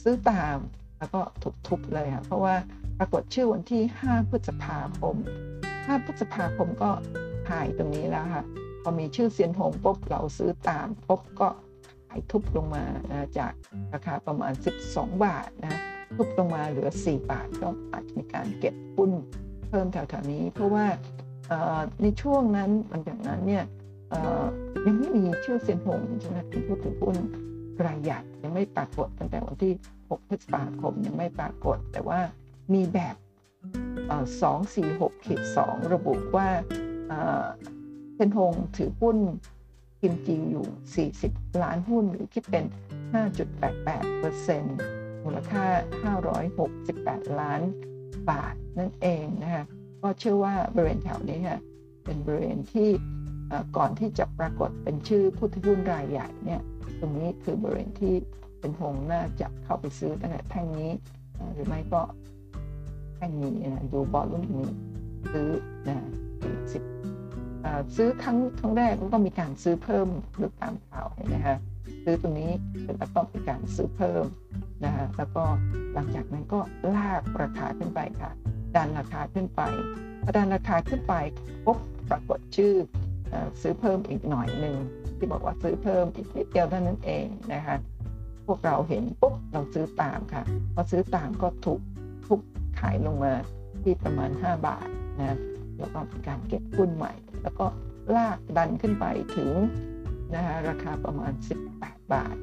ซื้อตามแล้วก็ถูกทุบเลยค่ะเพราะว่าปรากฏชื่อวันที่ 5 พฤษภาคม 5พฤษภาคมก็หายตรงนี้แล้วค่ะ พอมีชื่อเซียนหงปุ๊บเราซื้อตามปุ๊บก็ขายทุบลงมาจากราคาประมาณ 12 บาทนะทุบลงมาเหลือ 4 บาทก็อาจจะมีการเก็บหุ้นเพิ่มแถวๆนี้ เพราะว่าในช่วงนั้นหลังจากนั้นเนี่ยยังไม่มีชื่อเซียนหงใช่ไหมเป็นผู้ถือหุ้นรายใหญ่ยังไม่ปรากฏตั้งแต่วันที่ 6 พฤษภาคมยังไม่ปรากฏ แต่ว่ามีแบบ 246ขีด2ระบุว่าเซนหงถือหุ้นกิมจีอยู่ 40 ล้านหุ้นหรือคิดเป็น 5.88%มูลค่า 568 ล้านบาทนั่นเองนะคะก็เชื่อว่าบริเวณแถวนี้ค่ะเป็นบริเวณที่ก่อนที่จะปรากฏเป็นชื่อผู้ถือหุ้นรายใหญ่เนี่ยตรงนี้คือบริเวณที่เป็นหงน่าจะเข้าไปซื้อตั้งแต่แท่งนี้ หรือไม่ก็ แท่นี้นะดูบอลรุ่นนี้ซื้อนะสิบซื้อครั้งครั้งแรกก็มีการซื้อเพิ่มหรือตามข่าวนะฮะซื้อตรงนี้เสร็จแล้วก็มีการซื้อเพิ่มนะฮะแล้วก็หลังจากนั้นก็ลากราคาขึ้นไปค่ะ ดันราคาขึ้นไปพอดันราคาขึ้นไปปุ๊บปรากฏชื่อซื้อเพิ่มอีกหน่อยหนึ่งที่บอกว่าซื้อเพิ่มอีกนิดเดียวเท่านั้นเองนะคะพวกเราเห็นปุ๊บเราซื้อตามค่ะพอซื้อตามก็ถูกายลงมาที่ประมาณ 5 บาทนะแล้วก็มีการเก็บหุ้นใหม่ แล้วก็ลากดันขึ้นไปถึงนะคะราคาประมาณ 18 บาท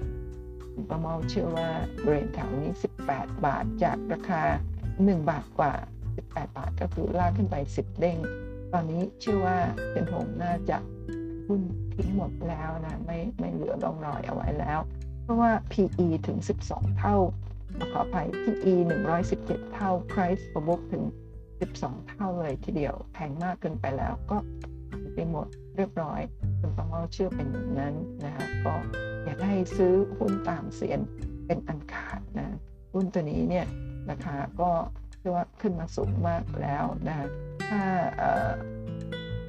ประเมาเชื่อว่าบริเวณแถวนี้ 18 บาทจากราคา 1 บาทกว่า 18 บาทก็คือลากขึ้นไป 10 เด้ง ตอนนี้เชื่อว่าเป็นหงน่าจะหุ้นทิ้งหมดแล้วนะไม่ไม่เหลือร่องรอยเอาไว้แล้ว เพราะว่า PE ถึง 12 เท่า ขออภัย PE 117 เท่า Price per book ถึง 12 เท่าเลยทีเดียวแพงมากเกินไปแล้วก็ไปหมดเรียบร้อยคุณต้องเอาเชื่อเป็นอย่างนั้นนะคะก็อย่ากให้ซื้อหุ้นตามเสียนเป็นอันขาดนะหุ้นตัวนี้เนี่ยราคาก็เรียกว่าขึ้นมาสูงมากแล้วนะถ้า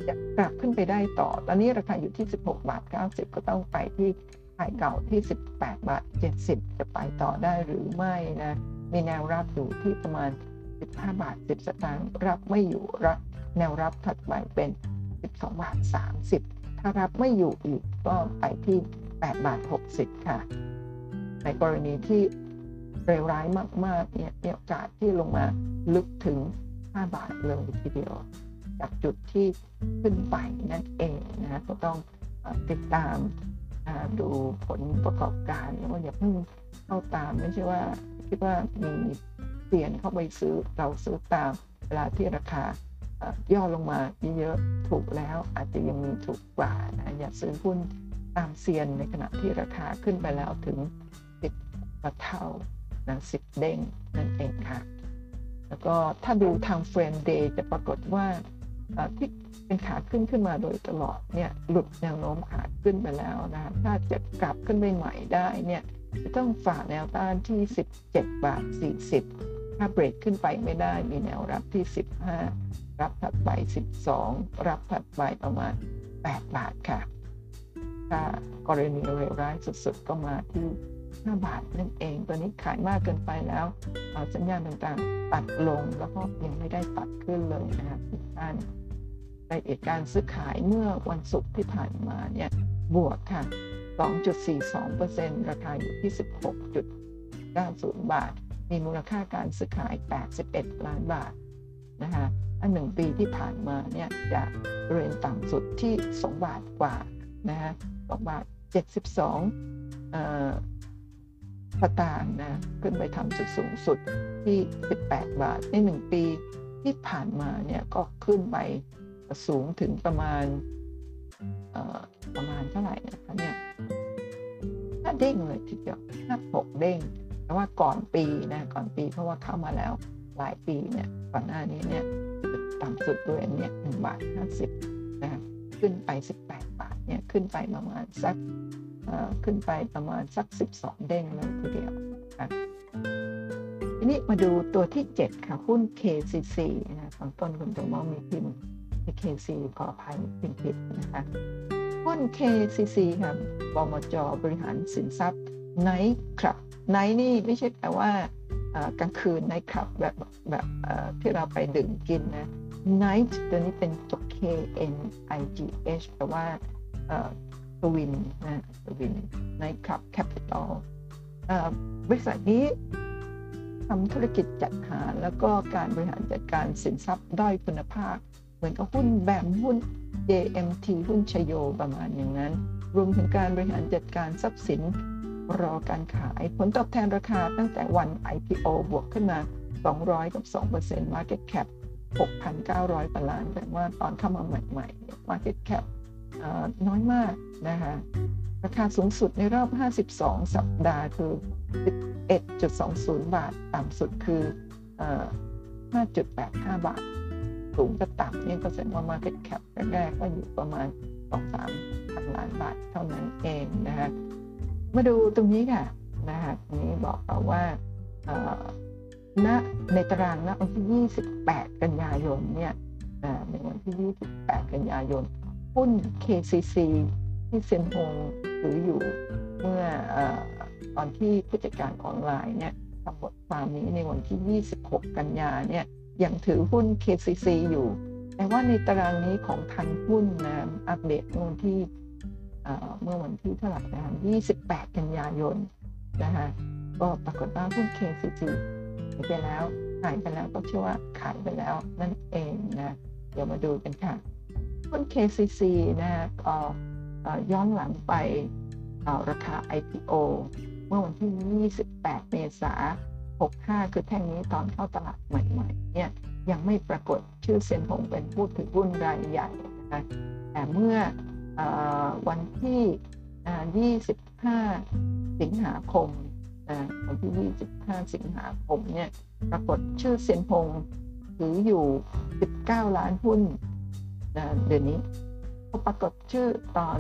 จะกลับขึ้นไปได้ต่อ ตอนนี้ราคาอยู่ที่ 16 บาท 90 ก็ต้องไปที่ายเก่าที่ 18 บาท 70 จะไปต่อได้หรือไม่นะ มีแนวรับอยู่ที่ประมาณ 15 บาท 10 สตางค์รับไม่อยู่รับแนวรับถัดไปเป็น 12 บาท 30 ถ้ารับไม่อยู่อีกก็ไปที่ 8 บาท 60 ค่ะ ในกรณีที่เร็วร้ายมากๆเนี่ยมีโอกาสที่ลงมาลึกถึง 5 บาทเลยทีเดียว จากจุดที่ขึ้นไปนั่นเองนะก็ต้องติดตาม ดูผลประกอบการแล้วอย่าเพิ่งเข้าตามไม่ใช่ว่าคิดว่ามีเปลี่ยนเข้าไปซื้อเราซื้อตามเวลาที่ราคาย่อลงมาเยอะๆถูกแล้วอาจจะยังมีถูกกว่านะอย่าซื้อหุ้นตามเซียนในขณะที่ราคาขึ้นไปแล้วถึงสิบเท่านะสิบเด้งนั่นเองค่ะ แล้วก็ถ้าดูทางเฟรนเดย์จะปรากฏว่าที่ เป็นขาขึ้นขึ้นมาโดยตลอดเนี่ยหลุดแนวโน้มขาขึ้นไปแล้วนะถ้าจะกลับขึ้นไปใหม่ได้เนี่ยจะต้องฝ่าแนวต้านที่ 17 บาท 40 ถ้าเบรกขึ้นไปไม่ได้มีแนวรับที่ 15 รับถัดไป 12 รับถัดไปประมาณ 8 บาทค่ะ ถ้ากรณีเลวร้ายสุดๆ ก็มาที่ 5 บาทนั่นเอง ตัวนี้ขายมากเกินไปแล้วสัญญาณต่างๆ ตัดลงแล้วก็ยังไม่ได้ตัดขึ้นเลยนะครับทุกท่าน รายละเอียดการซื้อขายเมื่อวันศุกร์ที่ผ่านมาเนี่ยบวกค่ะ 2.42%ราคาอยู่ที่ 16.90 บาท มีมูลค่าการซื้อขาย 81 ล้านบาทนะคะอันหนึ่งปีที่ผ่านมาเนี่ยจะเรียนต่ำสุดที่ 2 บาทกว่านะฮะ2บาท 72สตางค์นะขึ้นไปทำจุดสูงสุดที่ 18 บาทใน 1 ปีที่ผ่านมาเนี่ยก็ขึ้นไป สูงถึงประมาณประมาณเท่าไหร่นะคะเนี่ยห้าเด้งเลยทีเดียวห้าหกเด้งแต่ว่าก่อนปีนะก่อนปีเพราะว่าเข้ามาแล้วหลายปีเนี่ยก่อนหน้านี้เนี่ยต่ำสุดด้วยเนี่ยหนึ่งบาทห้าสิบนะขึ้นไปสิบแปดบาทเนี่ยขึ้นไปประมาณสักขึ้นไปประมาณสักสิบสองเด้งเลยทีเดียวนะทีนี้มาดูตัวที่ 7 ค่ะ หุ้น KCC นะของต้นคุณตัวมอมีพิมพ์ KC ขออภัยผิดผิดนะคะหุ้น KCC ค่ะบมจบริหารสินทรัพย์ไนท์ครับไนท์นี่ไม่ใช่แปลว่ากลางคืนไนท์ครับแบบแบบที่เราไปดื่มกินนะไนท์ตัวนี้เป็นตัว K N I G H แปลว่าสวินนะสวินในคลับแคปิตอลบริษัทนี้ทำธุรกิจจัดหาแล้วก็การบริหารจัดการสินทรัพย์ด้อยคุณภาพ เหมือนกับหุ้นแบมหุ้น JMT หุ้นชโยประมาณอย่างนั้น รวมถึงการบริหารจัดการทรัพย์สินรอการขาย ผลตอบแทนราคาตั้งแต่วัน IPO บวกขึ้นมา 200 กับ 2% Market Cap 6,900กว่าล้านแต่ว่าตอนเข้ามาใหม่ๆ Market Cap น้อยมากนะคะราคาสูงสุดในรอบ 52 สัปดาห์คือ 11.20 บาท ต่ำสุดคือ 5.85 บาท สูงกับต่ำนี่ก็แสดงว่า Market Cap แรกๆก็อยู่ประมาณ2-3พันล้านบาทเท่านั้นเองนะคะมาดูตรงนี้ค่ะนะคะตรงนี้บอกเราว่าณในตารางณวันที่ 28 กันยายนเนี่ยในวันที่ 28 กันยายนหุ้น KCC ที่เซ็นฮงถืออยู่เมื่อตอนที่ผู้จัดการออนไลน์เนี่ยทำบทความนี้ในวันที่ 26 กันยาเนี่ย ยังถือหุ้น KCC อยู่ แต่ว่าในตารางนี้ของทันหุ้นนะอัปเดตเมื่อวันที่เมื่อวันที่เท่าไหร่นะคะ28 กันยายนนะคะก็ปรากฏว่าหุ้น KCC ขายไปแล้วขายไปแล้วก็เชื่อว่าขายไปแล้วนั่นเองนะเดี๋ยวมาดูกันค่ะหุ้น KCC นะก็ย้อนหลังไปราคา IPO เมื่อวันที่ 28 เมษายน 65 คือแท่งนี้ตอนเข้าตลาดใหม่ๆเนี่ยยังไม่ปรากฏชื่อเซ็นหงเป็นผู้ถือหุ้นรายใหญ่นะคะแต่เมื่อวันที่ 25 สิงหาคมวันที่ 25 สิงหาคมเนี่ยปรากฏชื่อเซ็นหงถืออยู่ 19 ล้านหุ้นเดือนนี้พอปรากฏชื่อตอน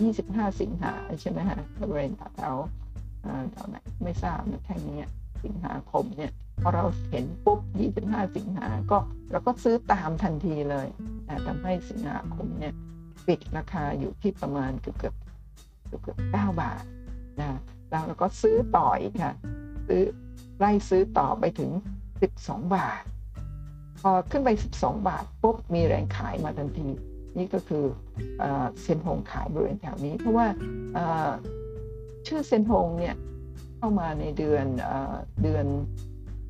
25 สิงหาใช่ไหมฮะบริเวณแถวแถวไหนไม่ทราบนแค่นี้ สิงหาคมเนี่ยพอเราเห็นปุ๊บ 25 สิงหาก็เราก็ซื้อตามทันทีเลยทำให้สิงหาคมเนี่ยปิดราคาอยู่ที่ประมาณเกือบเกือบเกือบ9บาทนะแล้วเราก็ซื้อต่ออีกค่ะซื้อไล่ซื้อต่อไปถึง 12 บาท พอขึ้นไป 12 บาทปุ๊บมีแรงขายมาทันที นี่ก็คือเซนหงขายบริเวณแถวนี้ เพราะว่าชื่อเซนหงเนี่ย เข้ามาในเดือนเดือน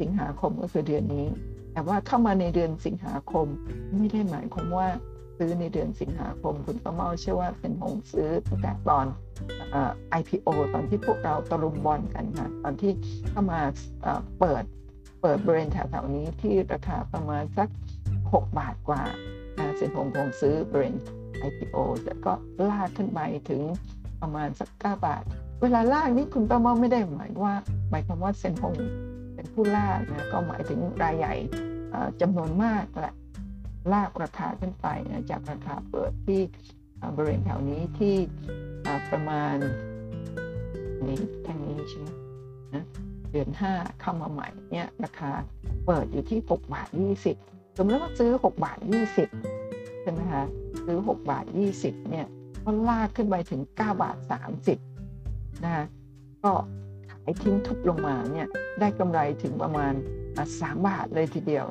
สิงหาคมก็คือเดือนนี้ แต่ว่าเข้ามาในเดือนสิงหาคม ไม่ได้หมายความว่าซื้อในเดือนสิงหาคม คุณประเมาเชื่อว่าเป็นหงซื้อตั้งแต่ตอน IPO ตอนที่พวกเราตะลุมบอลกันค่ะตอนที่เข้ามาเปิดเปิดบริเวณแถวๆนี้ที่ราคาประมาณสัก 6 บาทกว่าเซ็นหงคงซื้อบริเวณ IPO แต่ก็ลากขึ้นไปถึงประมาณสัก 9 บาท เวลาล่ากนี่คุณประมาไม่ได้หมายว่า หมายความว่าเซ็นหงเป็นผู้ล่านะก็หมายถึงรายใหญ่จำนวนมากแหละลากราคาขึ้นไปนะจากราคาเปิดที่บริเวณแถวนี้ที่ประมาณนี้ท่งนี้ใช่ไหมนะเดือน5เข้ามาใหม่เนี่ยราคาเปิดอยู่ที่ 6 บาท 20 สมมติว่าซื้อ 6 บาท 20 ใช่ไหมคะซื้อ 6 บาท 20เนี่ยก็ลากขึ้นไปถึง 9 บาท 30 นะคะก็ขายทิ้งทุบลงมาเนี่ยได้กำไรถึงประมาณ 3 บาทเลยทีเดียว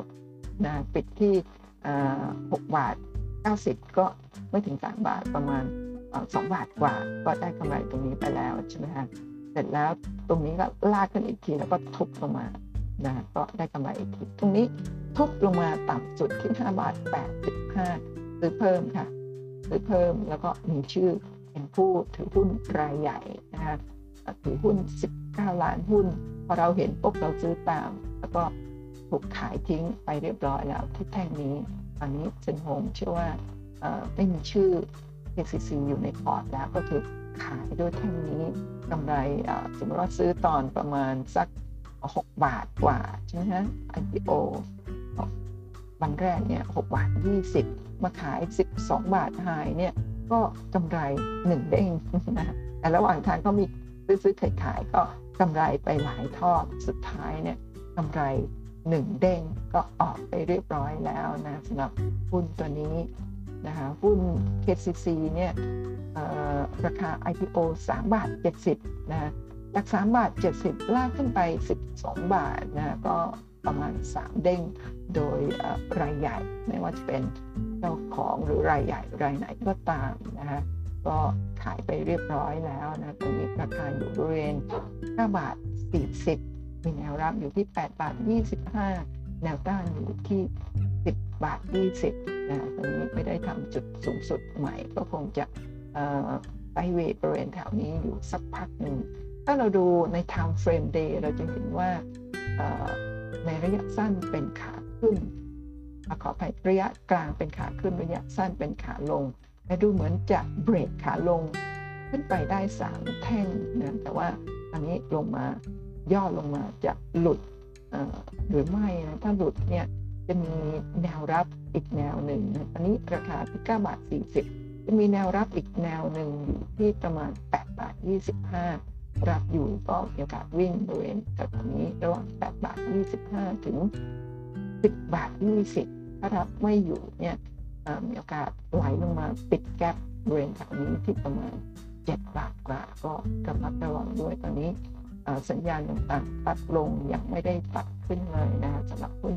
นะปิดที่ 6 บาท 90 ก็ไม่ถึง 3 บาทประมาณ 2 บาทกว่า ก็ได้กำไรตรงนี้ไปแล้วใช่ไหมฮะเสร็จแล้วตรงนี้ก็ลากขึ้นอีกทีแล้วก็ทุบลงมานะก็ได้กำไรอีกทีตรงนี้ทุบลงมาต่ำสุดที่ 5 บาท 85ซื้อเพิ่มค่ะซื้อเพิ่มแล้วก็มีชื่อ เป็นผู้ถือหุ้นรายใหญ่นะคะถือหุ้น 19 ล้านหุ้น พอเราเห็นปุ๊บเราซื้อตาม แล้วก็ถูกขายทิ้งไปเรียบร้อยแล้วที่แท่งนี้ ตอนนี้เซนโฮมเชื่อว่าไม่มีชื่อ KCC อยู่ในพอร์ตแล้วก็คือขายด้วยแท่งนี้กำไรสมมติว่าซื้อตอนประมาณสัก 6 บาทกว่าใช่ไหมฮะ IPO วันแรกเนี่ย6บาท 20 มาขาย 12 บาทหายเนี่ย ก็กำไร1เด้งนะแต่ระหว่างทางก็มีซื้อๆขายๆก็กำไรไปหลายทอดสุดท้ายเนี่ยกำไรหนึ่งเด้งก็ออกไปเรียบร้อยแล้วนะสำหรับหุ้นตัวนี้นะคะหุ้น KCC เนี่ยราคา IPO 3 บาท 70นะจาก3บาท 70 ลากขึ้นไป 12 บาทนะก็ประมาณ 3 เด้ง โดยรายใหญ่ไม่ว่าจะเป็นเจ้าของหรือรายใหญ่รายไหนก็ตามนะคะก็ขายไปเรียบร้อยแล้วนะตอนนี้ราคาอยู่บริเวณ9บาท 40 มีแนวรับอยู่ที่ 8 บาท 25 แนวต้านอยู่ที่ 10 บาท 20นะตอนนี้ไม่ได้ทำจุดสูงสุดใหม่ ก็คงจะไซเวย์บริเวณแถวนี้อยู่สักพักหนึ่ง ถ้าเราดูใน time frame day เราจะเห็นว่าในระยะสั้นเป็นขา ขึ้นขออภัยระยะกลางเป็นขาขึ้นระยะสั้นเป็นขาลง และดูเหมือนจะเบรกขาลง ขึ้นไปได้สามแท่งนะแต่ว่าอันนี้ลงมาย่อลงมาจะหลุดหรือไม่นะถ้าหลุดเนี่ยจะมีแนวรับอีกแนวหนึ่งนะอันนี้ราคาที่9บาท40 จะมีแนวรับอีกแนวหนึ่งอยู่ที่ประมาณ8บาท25 รับอยู่ก็มีโอกาสวิ่งบริเวณแถวนี้ระหว่าง8บาท25 ถึง 10บาท20ถ้ารับไม่อยู่เนี่ยมีโอกาสไหลลงมาปิดแกลบบริเวณแถวนี้ที่ประมาณ7บาทกว่าก็กำลังระวังด้วยตอนนี้สัญญาณต่างๆตัดลงยังไม่ได้ตัดขึ้นเลยนะสำหรับหุ้น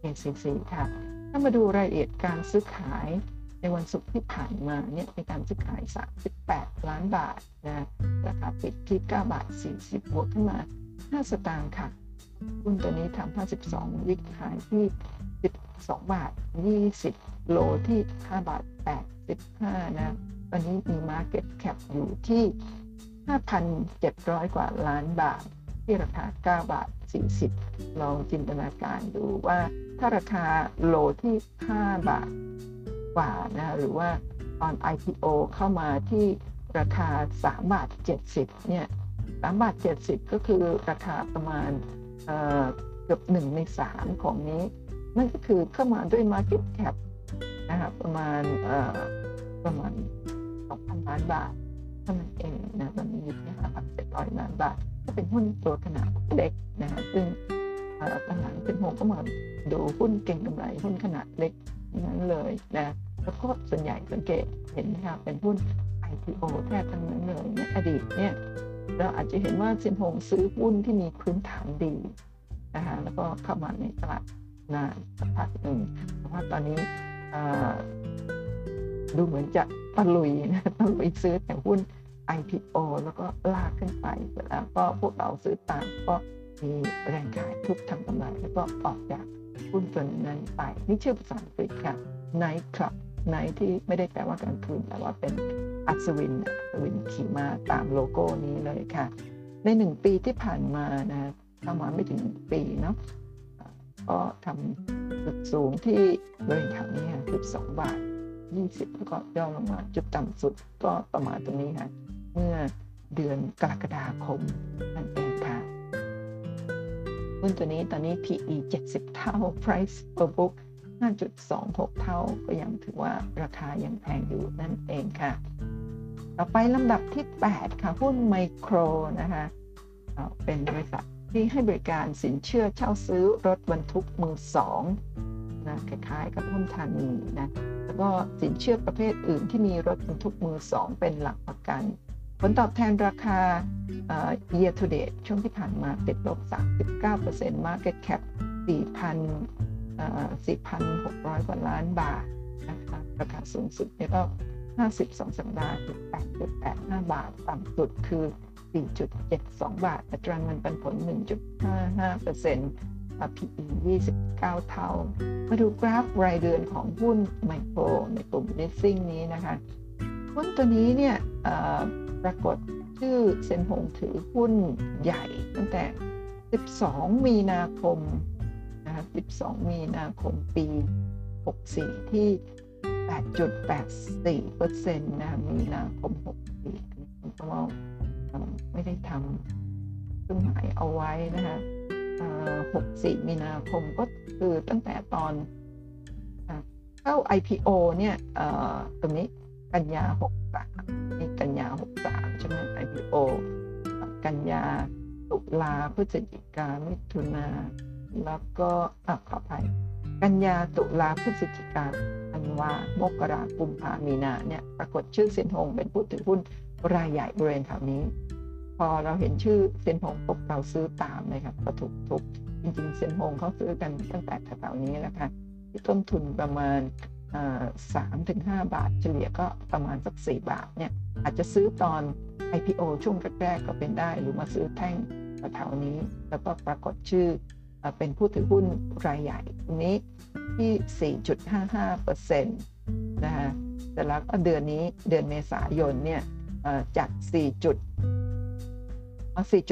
KCC ค่ะ ถ้ามาดูรายละเอียดการซื้อขายในวันศุกร์ที่ผ่านมาเนี่ยมีการซื้อขาย 38 ล้านบาทนะราคาปิดที่ 9 บาท 40บวกขึ้นมา 5 สตางค์ค่ะ หุ้นตัวนี้ทำ52วิกขายที่ 12 บาท 20 โลที่ 5 บาท 85 นะ ตอนนี้มี Market Cap อยู่ที่ 5,700 กว่าล้านบาท ที่ราคา 9 บาท 40 ลองจินตนาการดูว่าถ้าราคาโลที่ 5 บาทกว่านะหรือว่าตอน IPO เข้ามาที่ราคา 3 บาท 70 เนี่ย 3 บาท 70 ก็คือราคาประมาณ เกือบ1ใน3ของนี้ นั่นก็คือเข้ามาด้วย Market Cap นะครับประมาณประมาณ 2,000 ล้านบาทเท่านั้นเองนะตอนนี้อยู่ที่5,700ล้านบาทก็เป็นหุ้นตัวขนาดเล็กนะซึ่งตลาดเป็นหงก็มาดูหุ้นเก่งกำไรหุ้นขนาดเล็กนั้นเลยนะแล้วก็ส่วนใหญ่สังเกตเห็นไหมครับเป็นหุ้น IPO แทบทั้งนั้นเลยในอดีตเนี่ย เราอาจจะเห็นว่าเซียนหงซื้อหุ้นที่มีพื้นฐานดีนะคะแล้วก็เข้ามาในตลาดนานสักพักหนึ่งเพราะว่าตอนนี้ดูเหมือนจะตะลุยนะตะลุยซื้อแต่หุ้น IPO แล้วก็ลากขึ้นไปแล้วก็พวกเราซื้อตามก็มีแรงขายทุกทำกำไรแล้วก็ออกจากหุ้นตัวนั้นไป นี่ชื่อภาษาอังกฤษค่ะ Night Club Night ที่ไม่ได้แปลว่ากลางคืนแต่ว่าเป็นอัศวินอัศวินขี่ม้าตามโลโก้นี้เลยค่ะ ในหนึ่งปีที่ผ่านมานะเข้ามาไม่ถึงปีเนาะก็ทำจุดสูงที่บริเวณแถวนี้คือสองบาทยี่สิบแล้วก็ย่อลงมาจุดต่ำสุดก็ประมาณตรงนี้ค่ะเมื่อเดือนกรกฎาคมนั่นเองค่ะหุ้นตัวนี้ตอนนี้ PE 70 เท่า Price per book 5.26 เท่าก็ยังถือว่าราคายังแพงอยู่นั่นเองค่ะ ต่อไปลำดับที่ 8 ค่ะ หุ้นไมโครนะคะเป็นบริษัทที่ให้บริการสินเชื่อเช่าซื้อรถบรรทุกมือสองนะคล้ายๆกับหุ้นธานีนะแล้วก็สินเชื่อประเภทอื่นที่มีรถบรรทุกมือสองเป็นหลักประกัน ผลตอบแทนราคา year to date ช่วงที่ผ่านมาติดลบ 39% market cap 4,000 4,600 กว่าล้านบาทนะคะราคาสูงสุดในรอบ52 สัปดาห์คือ8.85 บาท ต่ำสุดคือ 4.72 บาท อัตราเงินปันผล 1.55% PE 29 เท่า มาดูกราฟรายเดือนของหุ้นไมโครในกลุ่ม leasing นี้นะคะหุ้นตัวนี้เนี่ยปรากฏชื่อเซนหงถือหุ้นใหญ่ตั้งแต่ 12 มีนาคม นะคะ12 มีนาคมปี 64 ที่ 8.84%นะมีนาคม 64คุณก็ไม่ได้ทำเครื่องหมายเอาไว้นะคะ64 มีนาคมก็คือตั้งแต่ตอนเข้า IPO เนี่ยตรงนี้กันยา 63นี่กันยา 63 ใช่ไหม IPO กันยาตุลาพฤศจิกามิถุนา แล้วก็อ่ขออภัยกันยาตุลาพฤศจิกาธันวามกรากุมภามีนาเนี่ยปรากฏชื่อเซนหงเป็นผู้ถือหุ้นรายใหญ่บริเวณแถวนี้ พอเราเห็นชื่อเซนหงปุ๊บเราซื้อตามเลยครับก็ถูกทุกจริงๆเซนหงเขาซื้อกันตั้งแต่แถวนี้แล้วค่ะที่ต้นทุนประมาณสามถึงห้าบาท เฉลี่ยก็ประมาณสักสี่บาทเนี่ยอาจจะซื้อตอน IPO ช่วงแรกๆก็เป็นได้ หรือมาซื้อแท่งแถวนี้ แล้วก็ปรากฏชื่อ เป็นผู้ถือหุ้นรายใหญ่นี้ที่ 4.55%นะฮะแต่แล้วก็เดือนนี้เดือนเมษายนเนี่ยจาก 4 จุด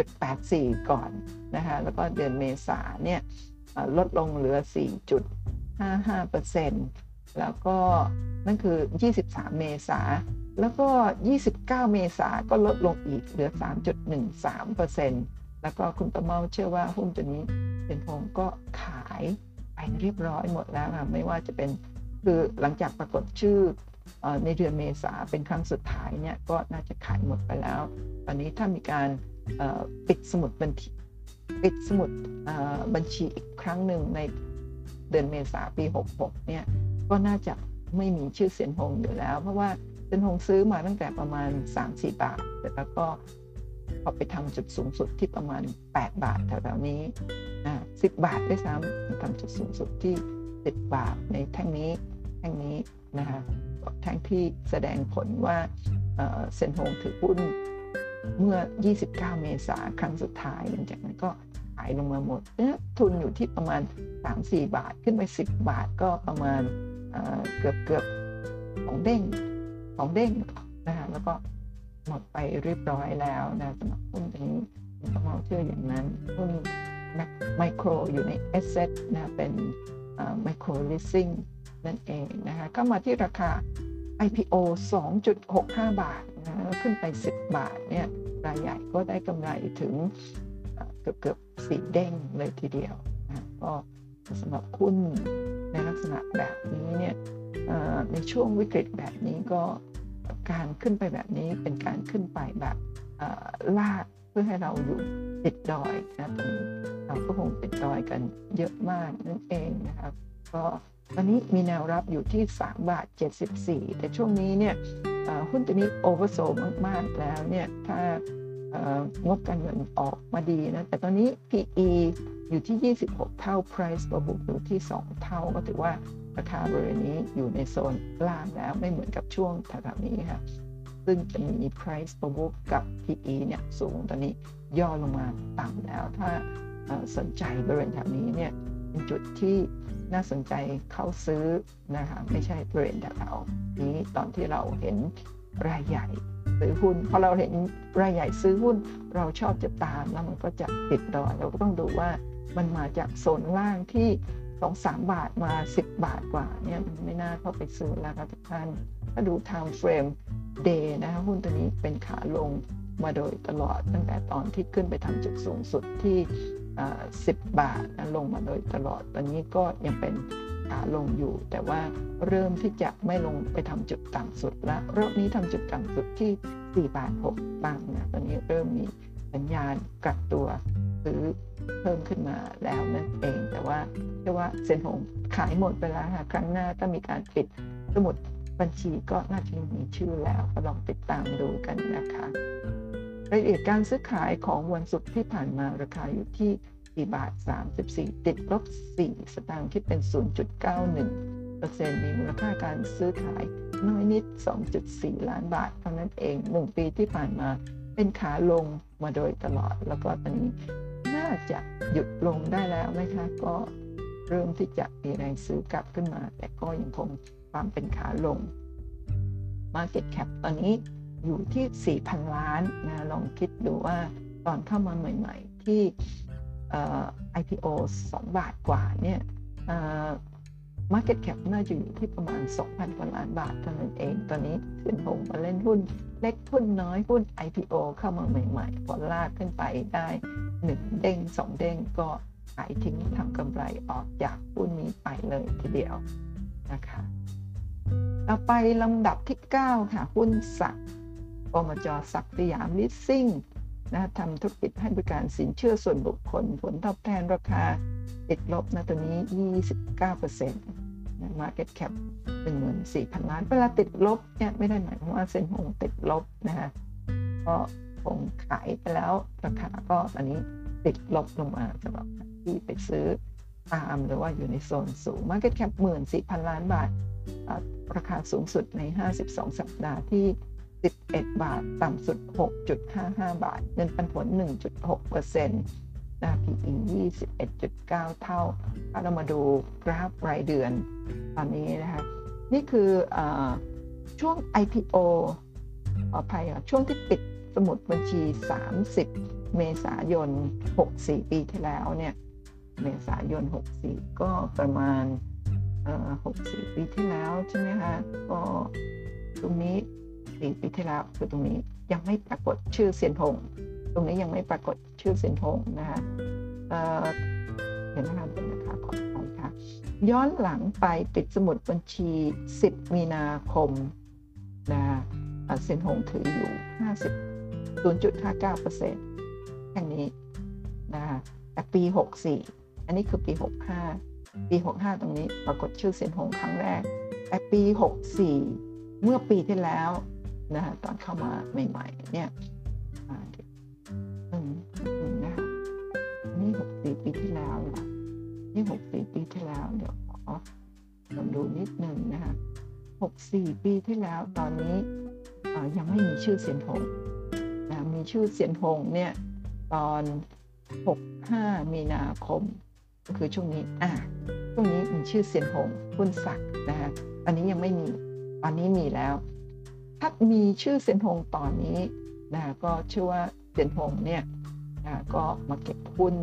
4.84 ก่อนนะคะแล้วก็เดือนเมษาเนี่ยลดลงเหลือ 4.55%แล้วก็นั่นคือ 23 เมษาแล้วก็ 29 เมษาก็ลดลงอีกเหลือ 3.13% แล้วก็คุณตะเมาเชื่อว่าหุ้นตัวนี้เป็นพงก็ขายไปเรียบร้อยหมดแล้วค่ะไม่ว่าจะเป็นคือหลังจากปรากฏชื่อในเดือนเมษาเป็นครั้งสุดท้ายเนี่ยก็น่าจะขายหมดไปแล้ว ตอนนี้ถ้ามีการปิดสมุดบัญชีปิดสมุดบัญชีอีกครั้งหนึ่งในเดือนเมษาปี 66 เนี่ยก็น่าจะไม่มีชื่อเสียนหงอยู่แล้ว เพราะว่าเซียนหงซื้อมาตั้งแต่ประมาณ 3-4 บาทแล้วก็ พอไปทำจุดสูงสุดที่ประมาณ 8 บาทแถวๆนี้สิบบาทด้วยซ้ำทำจุดสูงสุดที่ 10 บาทในแท่งนี้แท่งนี้นะคะแท่งที่แสดงผลว่าเซนโฮงถือหุ้นเมื่อ 29 เมษาครั้งสุดท้ายหลังจากนั้นก็ขายลงมาหมดเนี่ยทุนอยู่ที่ประมาณ 3-4 บาทขึ้นไป 10 บาทก็ประมาณเกือบเกือบของเด้งของเด้งนะคะแล้วก็ หมดไปเรียบร้อยแล้วนะสำหรับหุ้นตัวนี้ต้องเอาเชื่ออย่างนั้นหุ้นไมโครอยู่ในเอสเซทนะเป็นไมโครลิสซิ่งนั่นเองนะคะก็มาที่ราคา IPO 2.65 บาทนะขึ้นไป 10 บาทเนี่ยรายใหญ่ก็ได้กำไรถึงเกือบเกือบสี่เด้งเลยทีเดียวนะก็สำหรับหุ้นในลักษณะแบบนี้เนี่ยในช่วงวิกฤตแบบนี้ก็ การขึ้นไปแบบนี้เป็นการขึ้นไปแบบลากเพื่อให้เราอยู่ติดดอยนะตอนนี้เราก็คงติดดอยกันเยอะมากนั่นเองนะครับ ก็ตอนนี้มีแนวรับอยู่ที่ 3 บาท 74 แต่ช่วงนี้เนี่ยหุ้นตัวนี้โอเวอร์โซมาก ๆ แล้วเนี่ยถ้างบการเงินออกมาดีนะ แต่ตอนนี้ PE อยู่ที่ 26 เท่า Price per book อยู่ที่ 2 เท่าก็ถือว่า ราคาบริเวณนี้อยู่ในโซนล่างแล้วไม่เหมือนกับช่วงแถวๆนี้ค่ะซึ่งจะมี price per book กับ PE เนี่ยสูงตอนนี้ย่อลงมาต่ำแล้ว ถ้าสนใจบริเวณแถวนี้เนี่ยเป็นจุดที่น่าสนใจเข้าซื้อนะคะไม่ใช่บริเวณแถวนี้ตอนที่เราเห็นรายใหญ่ซื้อหุ้นพอเราเห็นรายใหญ่ซื้อหุ้น เราชอบจะตามแล้วมันก็จะติดดอยเราก็ต้องดูว่ามันมาจากโซนล่างที่ สองสามบาทมาสิบบาทกว่าเนี่ยมันไม่น่าเข้าไปซื้อแล้วครับทุกท่านถ้าดู time frame day นะคะหุ้นตัวนี้เป็นขาลงมาโดยตลอดตั้งแต่ตอนที่ขึ้นไปทำจุดสูงสุดที่สิบบาทนะลงมาโดยตลอด ตอนนี้ก็ยังเป็นขาลงอยู่ แต่ว่าเริ่มที่จะไม่ลงไปทำจุดต่ำสุดแล้วรอบนี้ทำจุดต่ำสุดที่4บาท6บาทนะตอนนี้เริ่มมี สัญญาณกลับตัวซื้อเพิ่มขึ้นมาแล้วนั่นเอง แต่ว่าเชื่อว่าเซนหงขายหมดไปแล้วค่ะครั้งหน้าถ้ามีการปิดสมุดบัญชีก็น่าจะมีชื่อแล้วก็ลองติดตามดูกันนะคะรายละเอียดการซื้อขายของวันศุกร์ที่ผ่านมาราคาอยู่ที่4บาท 34 ติดลบ 4 สตางค์ที่เป็น 0.91เปอร์เซ็นต์มีมูลค่าการซื้อขายน้อยนิด 2.4 ล้านบาทเท่านั้นเอง 1 ปีที่ผ่านมา เป็นขาลงมาโดยตลอด แล้วก็ตอนนี้น่าจะหยุดลงได้แล้วนะคะ ก็เริ่มที่จะมีแรงซื้อกลับขึ้นมา แต่ก็ยังคงความเป็นขาลง Market Cap ตอนนี้อยู่ที่ 4,000 ล้านนะลองคิดดูว่าตอนเข้ามาใหม่ ๆ ที่ IPO 2 บาทกว่าเนี่ย Market Cap น่าจะอยู่ที่ประมาณ 2,000กว่าล้านบาทเท่านั้นเอง ตอนนี้ขึ้นหงมาเล่นหุ้นเล็กหุ้นน้อยหุ้น IPO เข้ามาใหม่ๆ พอลากขึ้นไปได้ 1 เด้ง 2 เด้งก็ขายทิ้งทำกำไรออกจากหุ้นนี้ไปเลยทีเดียวนะคะต่อไปลำดับที่ 9 ค่ะ หุ้นสักปมจสักสยามลิสซิ่งนะทำธุรกิจให้บริการสินเชื่อส่วนบุคคล ผลตอบแทนราคา ติดลบนะตัวนี้ 29%นะ Market Cap 14,000 ล้าน เวลาติดลบเนี่ยไม่ได้หมายความว่าเซ็นหงติดลบนะฮะก็คงขายไปแล้วราคาก็ตอนนี้ติดลบลงมาสำหรับที่ไปซื้อตามหรือว่าอยู่ในโซนสูง Market Cap 14,000ล้านบาท ราคาสูงสุดใน 52 สัปดาห์ที่ 11 บาท ต่ำสุด 6.55 บาท เงินปันผล 1.6% นะ PE 21.9 เท่า ถ้าเรามาดูกราฟรายเดือนตอนนี้นะคะ นี่คืออช่วง IPO ขออภัยช่วงที่ปิดสมุดบัญชี 30 เมษายน 64 ปีที่แล้วเนี่ย เมษายน 64 ก็ประมาณ 64 ปีที่แล้วใช่ไหมคะ ก็ตรงนี้4ปีที่แล้วคือตรงนี้ยังไม่ปรากฏชื่อเซียนหง ตรงนี้ยังไม่ปรากฏชื่อเซียนหงนะคะเห็นไหมคะเป็นนะคะขออภัยค่ะ ย้อนหลังไปปิดสมุดบัญชี 10 มีนาคมนะเซียนหงถืออยู่ 50 0.59%แค่นี้นะคะแต่ปี 64 อันนี้คือปี 65 ปี 65 ตรงนี้ปรากฏชื่อเซียนหงครั้งแรก แต่ปี 64 เมื่อปีที่แล้วนะะตอนเข้ามาใหม่ ๆ เนี่ย ปีที่แล้วล่ะนี่64ปีที่แล้ว เดี๋ยวขอลองดูนิดหนึ่งนะคะ64ปีที่แล้วตอนนี้ยังไม่มีชื่อเซียนหงนะมีชื่อเซียนหงเนี่ยตอน 65 มีนาคม ก็คือช่วงนี้อ่าช่วงนี้มีชื่อเซียนหงคุณศักดิ์นะคะอันนี้ยังไม่มีตอนนี้มีแล้ว ถ้ามีชื่อเซียนหงตอนนี้นะก็เชื่อว่าเซียนหงเนี่ยนะก็มาเก็บหุ้น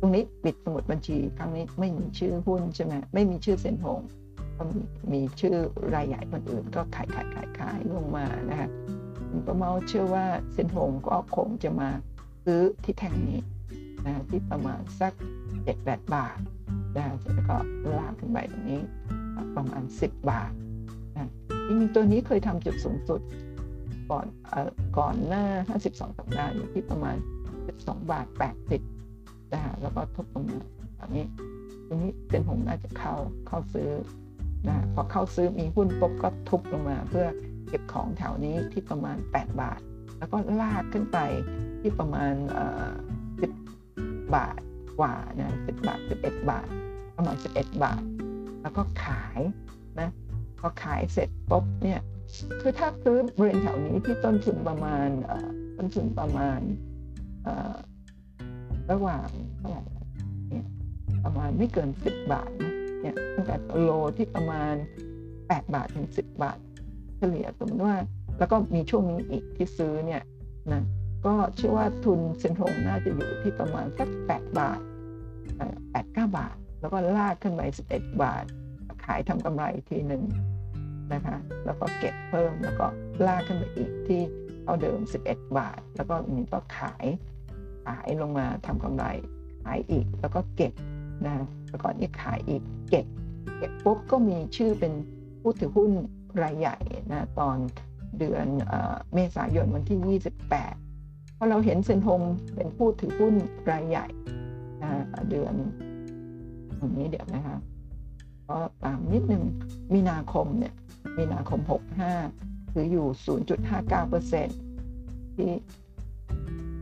ตรงนี้ปิดสมุดบัญชี ครั้งนี้ไม่มีชื่อหุ้นใช่ไหมไม่มีชื่อเซียนหงก็มีมีชื่อรายใหญ่คนอื่น ก็ขายขายขายขายลงมานะคะคุณประเมาเชื่อว่าเซนหงก็คงจะมาซื้อที่แท่งนี้นะที่ประมาณสักเจ็ดแปดบาทนะแล้วก็ลากขึ้นไปตรงนี้ประมาณ 10 บาทนะจริงๆตัวนี้เคยทำจุดสูงสุดก่อนอก่อนหน้า 52 สัปดาห์อยู่ที่ประมาณ 12 บาท 80 นะแล้วก็ทุบลงมาตอนนี้ตรงนี้เซนหงน่าจะเข้าเข้าซื้อนะพอเข้าซื้อมีหุ้นปุ๊บก็ทุบลงมา เพื่อเก็บของแถวนี้ที่ประมาณ 8 บาท แล้วก็ลากขึ้นไปที่ประมาณ10บบาทกว่านะ10บาท11บเอ็ดบาทประมาณ11บาท แล้วก็ขายนะพอขายเสร็จปุ๊บเนี่ยคือถ้าซื้อบริเวณแถวนี้ที่ต้นทุนประมาณต้นทุนประมาณ ระหว่างเท่าไหร่เนี่ยประมาณไม่เกิน 10 บาทนะเนี่ยตั้งแต่โลที่ประมาณ 8 บาทถึง 10 บาท เฉลี่ยสมมติว่า แล้วก็มีช่วงนี้อีกที่ซื้อเนี่ยนะก็เชื่อว่าทุนเซ็นทรงน่าจะอยู่ที่ประมาณสัก8บาท8 9 บาท แล้วก็ลากขึ้นไป 11 บาท ขายทำกำไรทีหนึ่งนะคะแล้วก็เก็บเพิ่มแล้วก็ลากขึ้นไปอีกที่เท่าเดิม 11 บาท แล้วก็นี้ก็ขาย ขายลงมาทำกำไรขายอีกแล้วก็เก็บนะแล้วก็นี่ขายอีกเก็บเก็บปุ๊บก็มีชื่อเป็นผู้ถือหุ้นรายใหญ่นะตอนเดือนเมษายนวันที่ 28 เพราะเราเห็นเซนทงเป็นผู้ถือหุ้นรายใหญ่นะเดือนวันนี้เดี๋ยวนะคะก็ตามนิดนึงมีนาคมเนี่ยมีนาคม 65 ถืออยู่ 0.59%ที่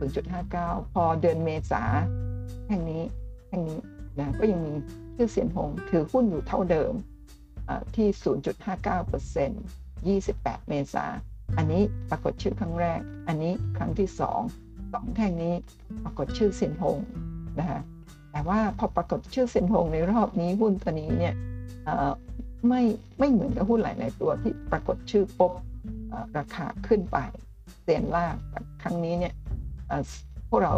0.59 พอเดือนเมษาแห่งนี้แห่งนี้นะก็ยังมีชื่อเสียนหงถือหุ้นอยู่เท่าเดิมที่ 0.59% 28 เมษาอันนี้ปรากฏชื่อครั้งแรก อันนี้ครั้งที่2สองแท่งนี้ปรากฏชื่อเซียนหงนะคะแต่ว่าพอปรากฏชื่อเซียนหงในรอบนี้หุ้นตัวนี้เนี่ยไม่ไม่เหมือนกับหุ้นหลายๆตัวที่ปรากฏชื่อปุ๊บราคาขึ้นไปเซียนล่ากครั้งนี้เนี่ย พวกเรา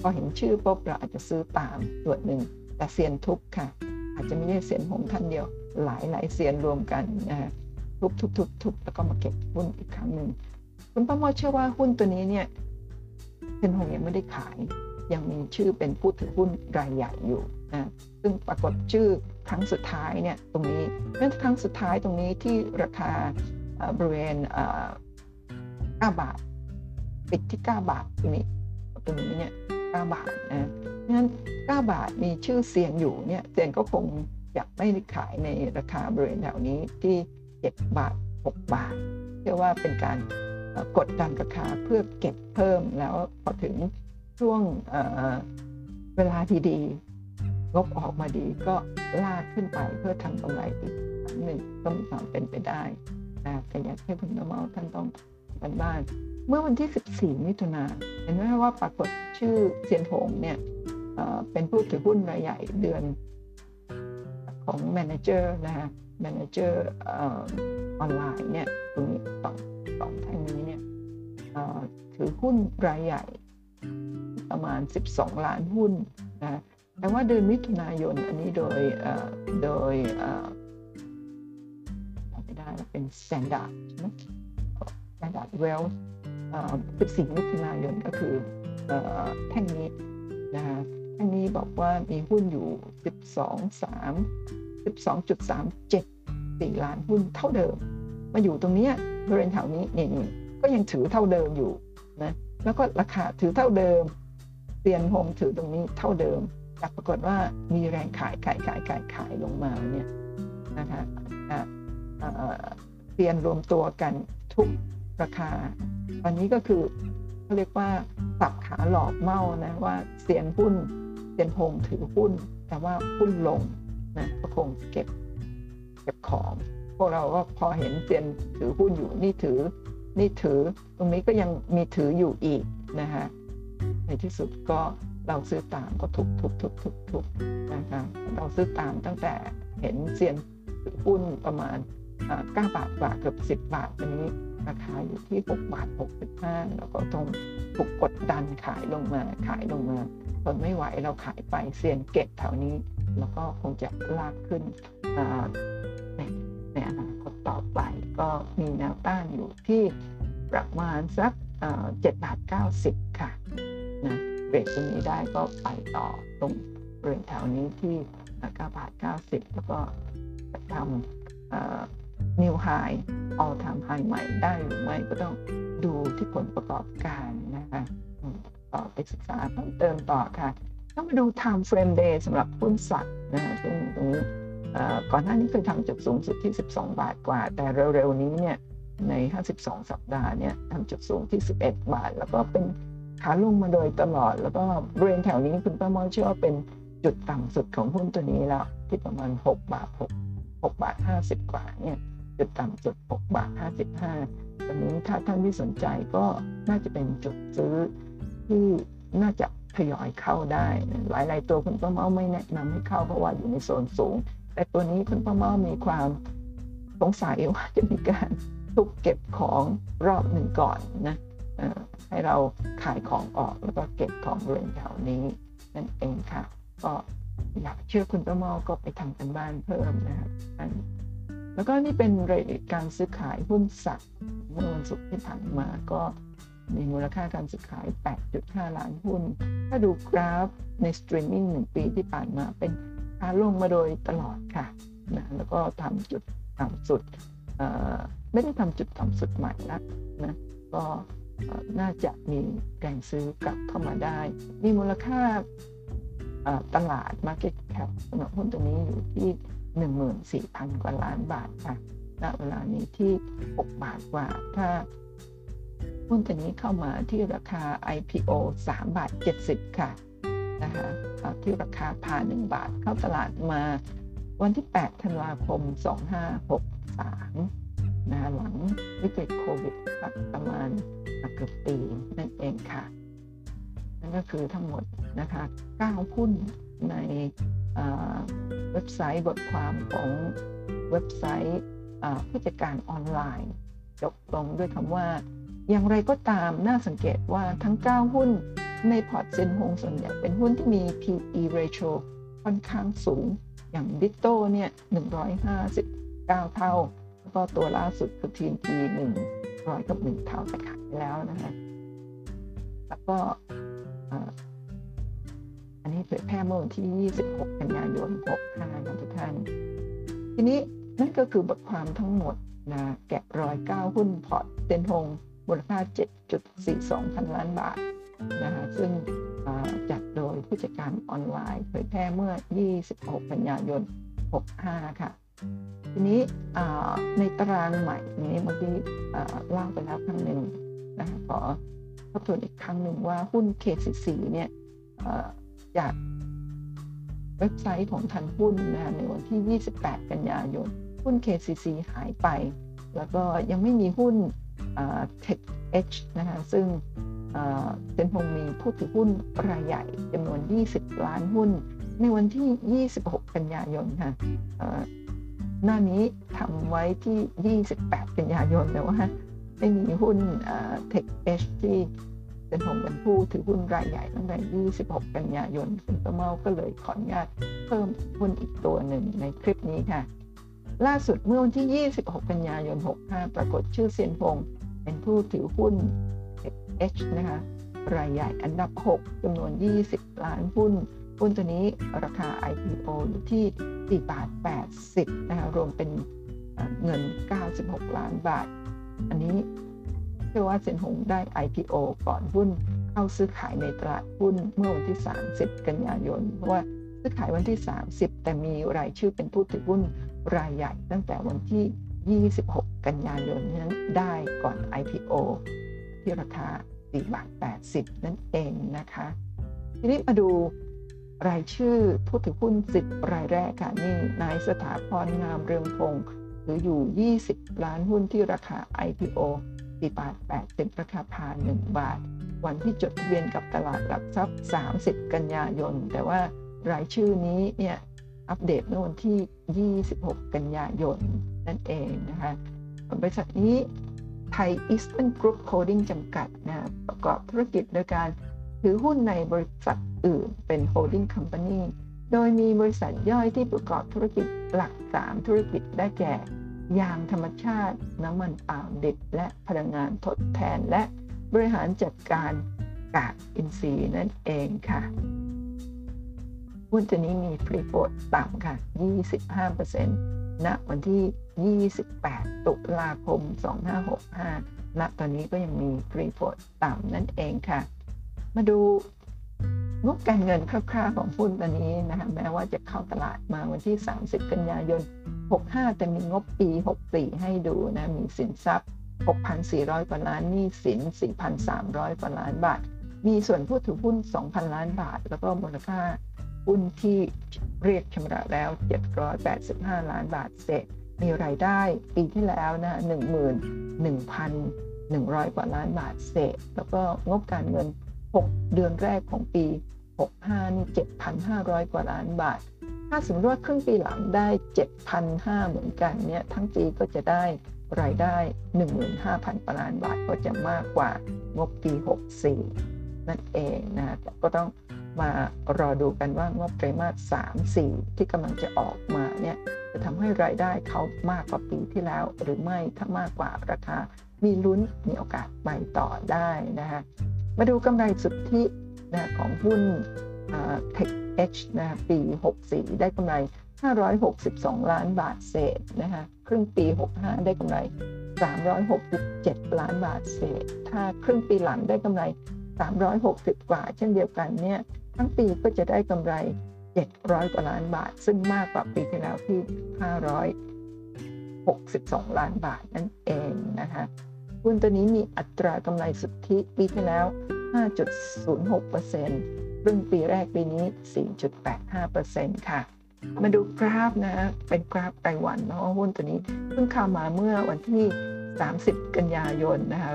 พอเห็นชื่อปุ๊บเราอาจจะซื้อตามส่วนหนึ่ง แต่เซียนทุบค่ะ อาจจะไม่ใช่เซียนหงท่านเดียว หลายหลายเซียนรวมกันนะทุบทุบทุบทุบแล้วก็มาเก็บหุ้นอีกครั้งหนึ่งคุณป้าโมเชื่อว่าหุ้นตัวนี้เนี่ยเซียนหงยังไม่ได้ขาย ยังมีชื่อเป็นผู้ถือหุ้นรายใหญ่อยู่นะซึ่งปรากฏชื่อครั้งสุดท้ายเนี่ยตรงนี้เรื่อครั้งสุดท้ายตรงนี้ที่ราคาบริเวณ9บาท ปิดที่9บาทตรงนี้ตรงนี้เนี่ย9บาทนะงั้น 9 บาทมีชื่อเสียงอยู่เนี่ยเสียงก็คงจะไม่ขายในราคาบริเวณแถวนี้ที่ 7 บาท 6 บาทเชื่อว่าเป็นการกดดันราคาเพื่อเก็บเพิ่มแล้วพอถึงช่วงเวลาดีๆงบออกมาดีก็ลากขึ้นไปเพื่อทำกำไรอีกหนึ่งก็มีความเป็นไปได้นะแต่อยากให้คุณป้าเมาท่านต้อง การบ้าน เมื่อวันที่ 14 มิถุนาเห็นไหมว่าปรากฏชื่อเซียนฮงเนี่ยเป็นผู้ถือหุ้นรายใหญ่เดือนของ Manager นะฮะ Manager Online เนี่ยตรงนี้สองสองท่านนี้เนี่ยถือหุ้นรายใหญ่ประมาณ 12 ล้านหุ้นนะแต่ว่าเดือนมิถุนายนอันนี้โดยโดยไม่ได้เป็น Standard ใช่ไหม Standard Wealth 14มิถุนายนก็คือแท่งนี้นะคะแท่งนี้บอกว่ามีหุ้นอยู่ 12 3 12.37 4 ล้านหุ้นเท่าเดิม มาอยู่ตรงนี้บริเวณแถวนี้นี่ก็ยังถือเท่าเดิมอยู่นะแล้วก็ราคาถือเท่าเดิมเตียนโฮมถือตรงนี้เท่าเดิมแต่ปรากฏว่ามีแรงขายขายขายขายขายลงมาเนี่ยนะคะเตียนรวมตัวกันทุก ราคา ตอนนี้ก็คือเขาเรียกว่าสับขาหลอกเมานะว่าเสียนหุ้นเสียนโฮมถือหุ้น แต่ว่าหุ้นลงนะก็คงเก็บเก็บของ พวกเราก็พอเห็นเสียนถือหุ้นอยู่นี่ถือนี่ถือตรงนี้ก็ยังมีถืออยู่อีกนะคะในที่สุดก็เราซื้อตามก็ถูกถูกถูกถูกถูกนะคะเราซื้อตามตั้งแต่เห็นเซียนถือหุ้นประมาณ9บาทกว่าเกือบ 10 บาทอันนี้ราคาอยู่ที่ 6 บาท 65 แล้วก็ต้องถูกกดดันขายลงมาขายลงมาทนไม่ไหวเราขายไปเซียนเก็บแถวนี้ แล้วก็คงจะลากขึ้นในในอนาคตต่อไปก็มีแนวต้านอยู่ที่ประมาณสัก7บาท90ค่ะนะเบรกตรงนี้ได้ก็ไปต่อตรงบริเวณแถวนี้ที่9บาท90แล้วก็จะทำ นิวไฮออลทำไฮใหม่ได้หรือไม่ก็ต้องดูที่ผลประกอบการนะคะต่อไปศึกษาเพิ่มเติมต่อค่ะต้องมาดู time frame day สำหรับหุ้นสัตว์นะคะตรงตรงนี้ก่อนหน้านี้เคยทำจุดสูงสุดที่ 12 บาทกว่า แต่เร็วๆนี้เนี่ยใน 52 สัปดาห์เนี่ยทำจุดสูงที่ 11 บาท แล้วก็เป็นขาลงมาโดยตลอด แล้วก็บริเวณแถวนี้คุณป้ามอเชื่อว่าเป็นจุดต่ำสุดของหุ้นตัวนี้แล้ว ที่ประมาณ 6 บาท 6 6บาท 50 กว่าเนี่ย จุดต่ำสุด6บาท55ตอนนี้ถ้าท่านที่สนใจก็น่าจะเป็นจุดซื้อที่น่าจะทยอยเข้าได้ หลาย ๆ ตัวคุณป้าเมาไม่แนะนำให้เข้าเพราะว่าอยู่ในโซนสูง แต่ตัวนี้คุณป้าเมามีความสงสัยว่าจะมีการทุกเก็บของรอบหนึ่งก่อนนะให้เราขายของออกแล้วก็เก็บของบริเวณแถวนี้นั่นเองค่ะ ก็อยากเชื่อคุณป้าเมาก็ไปทำการบ้านเพิ่มนะครับ แล้วก็นี่เป็นรายการซื้อขายหุ้น SAK เมื่อวันศุกร์ที่ผ่านมาก็มีมูลค่าการซื้อขาย 8.5 ล้านหุ้น ถ้าดูกราฟในสตรีมมิ่งหนึ่งปีที่ผ่านมาเป็นขาลงมาโดยตลอดค่ะนะแล้วก็ทำจุดต่ำสุดไม่ได้ทำจุดต่ำสุดใหม่ละนะก็น่าจะมีแรงซื้อกลับเข้ามาได้ มีมูลค่าตลาด Market Cap สำหรับหุ้นตัวนี้อยู่ที่ 14,000 กว่าล้านบาทค่ะณเวลานี้ที่ 6 บาทกว่า ถ้าหุ้นตัวนี้เข้ามาที่ราคา IPO 3 บาท 70 ค่ะนะคะที่ราคาพาน1บาทเข้าตลาดมาวันที่ 8 ธันวาคม 2563นะหลังวิกฤตโควิดประมาณเกือบปีนั่นเองค่ะ นั่นก็คือทั้งหมดนะคะ 9 หุ้นใน เว็บไซต์บทความของเว็บไซต์ผู้จัดการออนไลน์จบลงด้วยคำว่า อย่างไรก็ตามน่าสังเกตว่าทั้ง 9 หุ้นในพอร์ตเซียนฮงส่วนใหญ่เป็นหุ้นที่มี PE ratio ค่อนข้างสูง อย่าง DITTO เนี่ย159 เท่า แล้วก็ตัวล่าสุดคือ TNT 100 กับ 1 เท่าแต่ขายแล้วนะฮะแล้วก็ อันนี้เผยแพร่เมื่อวันที่ 26 กันยายน 65นะทุกท่าน ทีนี้นั่นก็คือบทความทั้งหมดนะแกะรอย 9 หุ้นพอร์ตเซนหงมูลค่า 7.42 พันล้านบาทนะคะซึ่งจัดโดยผู้จัดการออนไลน์เผยแพร่เมื่อ 26 กันยายน 65 ค่ะ ทีนี้ในตารางใหม่นี้เมื่อกี้เล่าไปแล้วครั้งหนึ่งนะคะขอทบทวนอีกครั้งหนึ่งว่าหุ้น KCC เนี่ย จะเว็บไซต์ของทันหุ้นนะในวันที่ 28 กันยายน หุ้น KCC หายไป แล้วก็ยังไม่มีหุ้น Tech Edge นะคะซึ่งเซนพงมีผู้ถือหุ้นรายใหญ่จำนวน 20 ล้านหุ้น ในวันที่ 26 กันยายนค่ะหน้านี้ทำไว้ที่ 28 กันยายนแต่ว่าไม่มีหุ้น Tech Edge ที่ เป็นผมเป็นผู้ถือหุ้นรายใหญ่ตั้งแต่ 26 กันยายนคุณประเมาก็เลยขออนุญาตเพิ่มหุ้นอีกตัวหนึ่งในคลิปนี้ค่ะ ล่าสุดเมื่อวันที่ 26 กันยายน 65 ปรากฏชื่อเซียนพงเป็นผู้ถือหุ้น H นะคะรายใหญ่อันดับ 6จำนวน 20 ล้านหุ้น หุ้นตัวนี้ราคา IPO อยู่ที่ 4 บาท 80 นะคะรวมเป็นเงิน 96 ล้านบาท อันนี้ เชื่อว่าเซนหงได้ IPO ก่อนหุ้นเข้าซื้อขายในตลาดหุ้นเมื่อวันที่ 30 กันยายน เพราะว่าซื้อขายวันที่ 30 แต่มีรายชื่อเป็นผู้ถือหุ้นรายใหญ่ตั้งแต่วันที่ 26 กันยายนนั้นได้ก่อน IPO ที่ราคา4บาท80 นั่นเองนะคะ ทีนี้มาดูรายชื่อผู้ถือหุ้น 10 รายแรกค่ะนี่นายสถาพรงามเรืองพงศ์ถืออยู่ 20 ล้านหุ้นที่ราคา IPO 4บาท80ราคาพาน1บาท วันที่จดทะเบียนกับตลาดหลักทรัพย์ 30 กันยายน แต่ว่ารายชื่อนี้เนี่ยอัปเดตเมื่อวันที่ 26 กันยายนนั่นเองนะคะบริษัทนี้ไทยอีสเทิร์นกรุ๊ปโฮลดิ้งจำกัดนะประกอบธุรกิจโดยการถือหุ้นในบริษัทอื่นเป็น holding company โดยมีบริษัทย่อยที่ประกอบธุรกิจหลัก 3 ธุรกิจได้แก่ ยางธรรมชาติ น้ำมันปาล์มดิบและพลังงานทดแทนและบริหารจัดการกากอินทรีย์นั่นเองค่ะหุ้นตัวนี้มีฟรีโฟดต่ำค่ะ 25%ณวันที่ 28 ตุลาคม 2565 ณ ตอนนี้ก็ยังมีฟรีโฟดต่ำนั่นเองค่ะ มาดูงบการเงินคร่าวๆของหุ้นตัวนี้นะคะแม้ว่าจะเข้าตลาดมาวันที่ 30 กันยายน 65แต่มีงบปี 64 ให้ดูนะ มีสินทรัพย์ 6,400 กว่าล้านหนี่สิน 4,300 กว่าล้านบาท มีส่วนผู้ถือหุ้น 2,000 ล้านบาท แล้วก็มูลค่าหุ้นที่เรียกชำระแล้ว 785 ล้านบาทเศษ มีรายได้ปีที่แล้วนะ11,100 กว่าล้านบาทเศษ แล้วก็งบการเงิน 6 เดือนแรกของปี 65 นี่ 7,500 กว่าล้านบาท ถ้าสมมติว่าครึ่งปีหลังได้ 7,500เหมือนกันเนี่ยทั้งปีก็จะได้รายได้ 15,000กว่าล้านบาทก็จะมากกว่างบปี 64 นั่นเองนะแต่ก็ต้องมารอดูกันว่างบไตรมาส 3 4 ที่กำลังจะออกมาเนี่ยจะทำให้รายได้เขามากกว่าปีที่แล้ว หรือไม่ถ้ามากกว่าราคา มีลุ้นมีโอกาสไปต่อได้นะคะมาดูกำไรสุทธินะของหุ้น Tech H นะปี 64 ได้กำไร 562 ล้านบาทเศษนะคะครึ่งปี 65 ได้กำไร 367 ล้านบาทเศษ ถ้าครึ่งปีหลังได้กำไร 360 กว่า เช่นเดียวกันเนี่ยทั้งปีก็จะได้กำไร 700 กว่าล้านบาท ซึ่งมากกว่าปีที่แล้วที่ 562 ล้านบาทนั่นเองนะคะหุ้นตัวนี้มีอัตรากำไรสุทธิปีที่แล้ว 5.06% ครึ่งปีแรกปีนี้ 4.85%ค่ะ มาดูกราฟนะ เป็นกราฟรายวันเนาะหุ้นตัวนี้เพิ่งเข้ามาเมื่อวันที่ 30 กันยายนนะคะ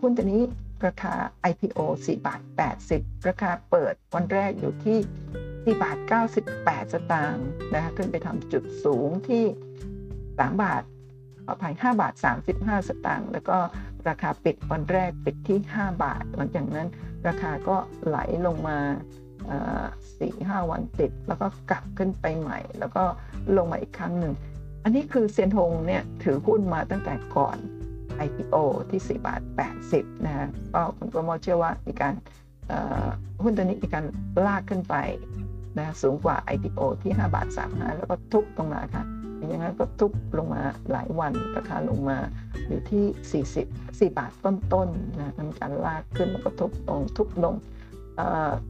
หุ้นตัวนี้ราคา IPO 4 บาท 80 ราคาเปิดวันแรกอยู่ที่ 4 บาท 98 สตางค์นะคะขึ้นไปทำจุดสูงที่ 3 บาทขออภัย5บาท 35 สตางค์แล้วก็ราคาปิดวันแรกปิดที่ 5 บาท หลังจากนั้น ราคาก็ไหลลงมาสี่ห้าวันติด แล้วก็กลับขึ้นไปใหม่ แล้วก็ลงมาอีกครั้งหนึ่ง อันนี้คือเซียนทงเนี่ยถือหุ้นมาตั้งแต่ก่อน IPO ที่ 4 บาท 80 นะฮะก็คุณประโมเชื่อว่ามีการหุ้นตัวนี้มีการลากขึ้นไปนะสูงกว่า IPO ที่ 5 บาท 35 แล้วก็ทุบลงมาค่ะ อย่างนั้นก็ทุบลงมาหลายวันราคาลงมาอยู่ที่ 40 4 บาทต้นๆนะทำการลากขึ้นแล้วก็ทุบลงทุบลง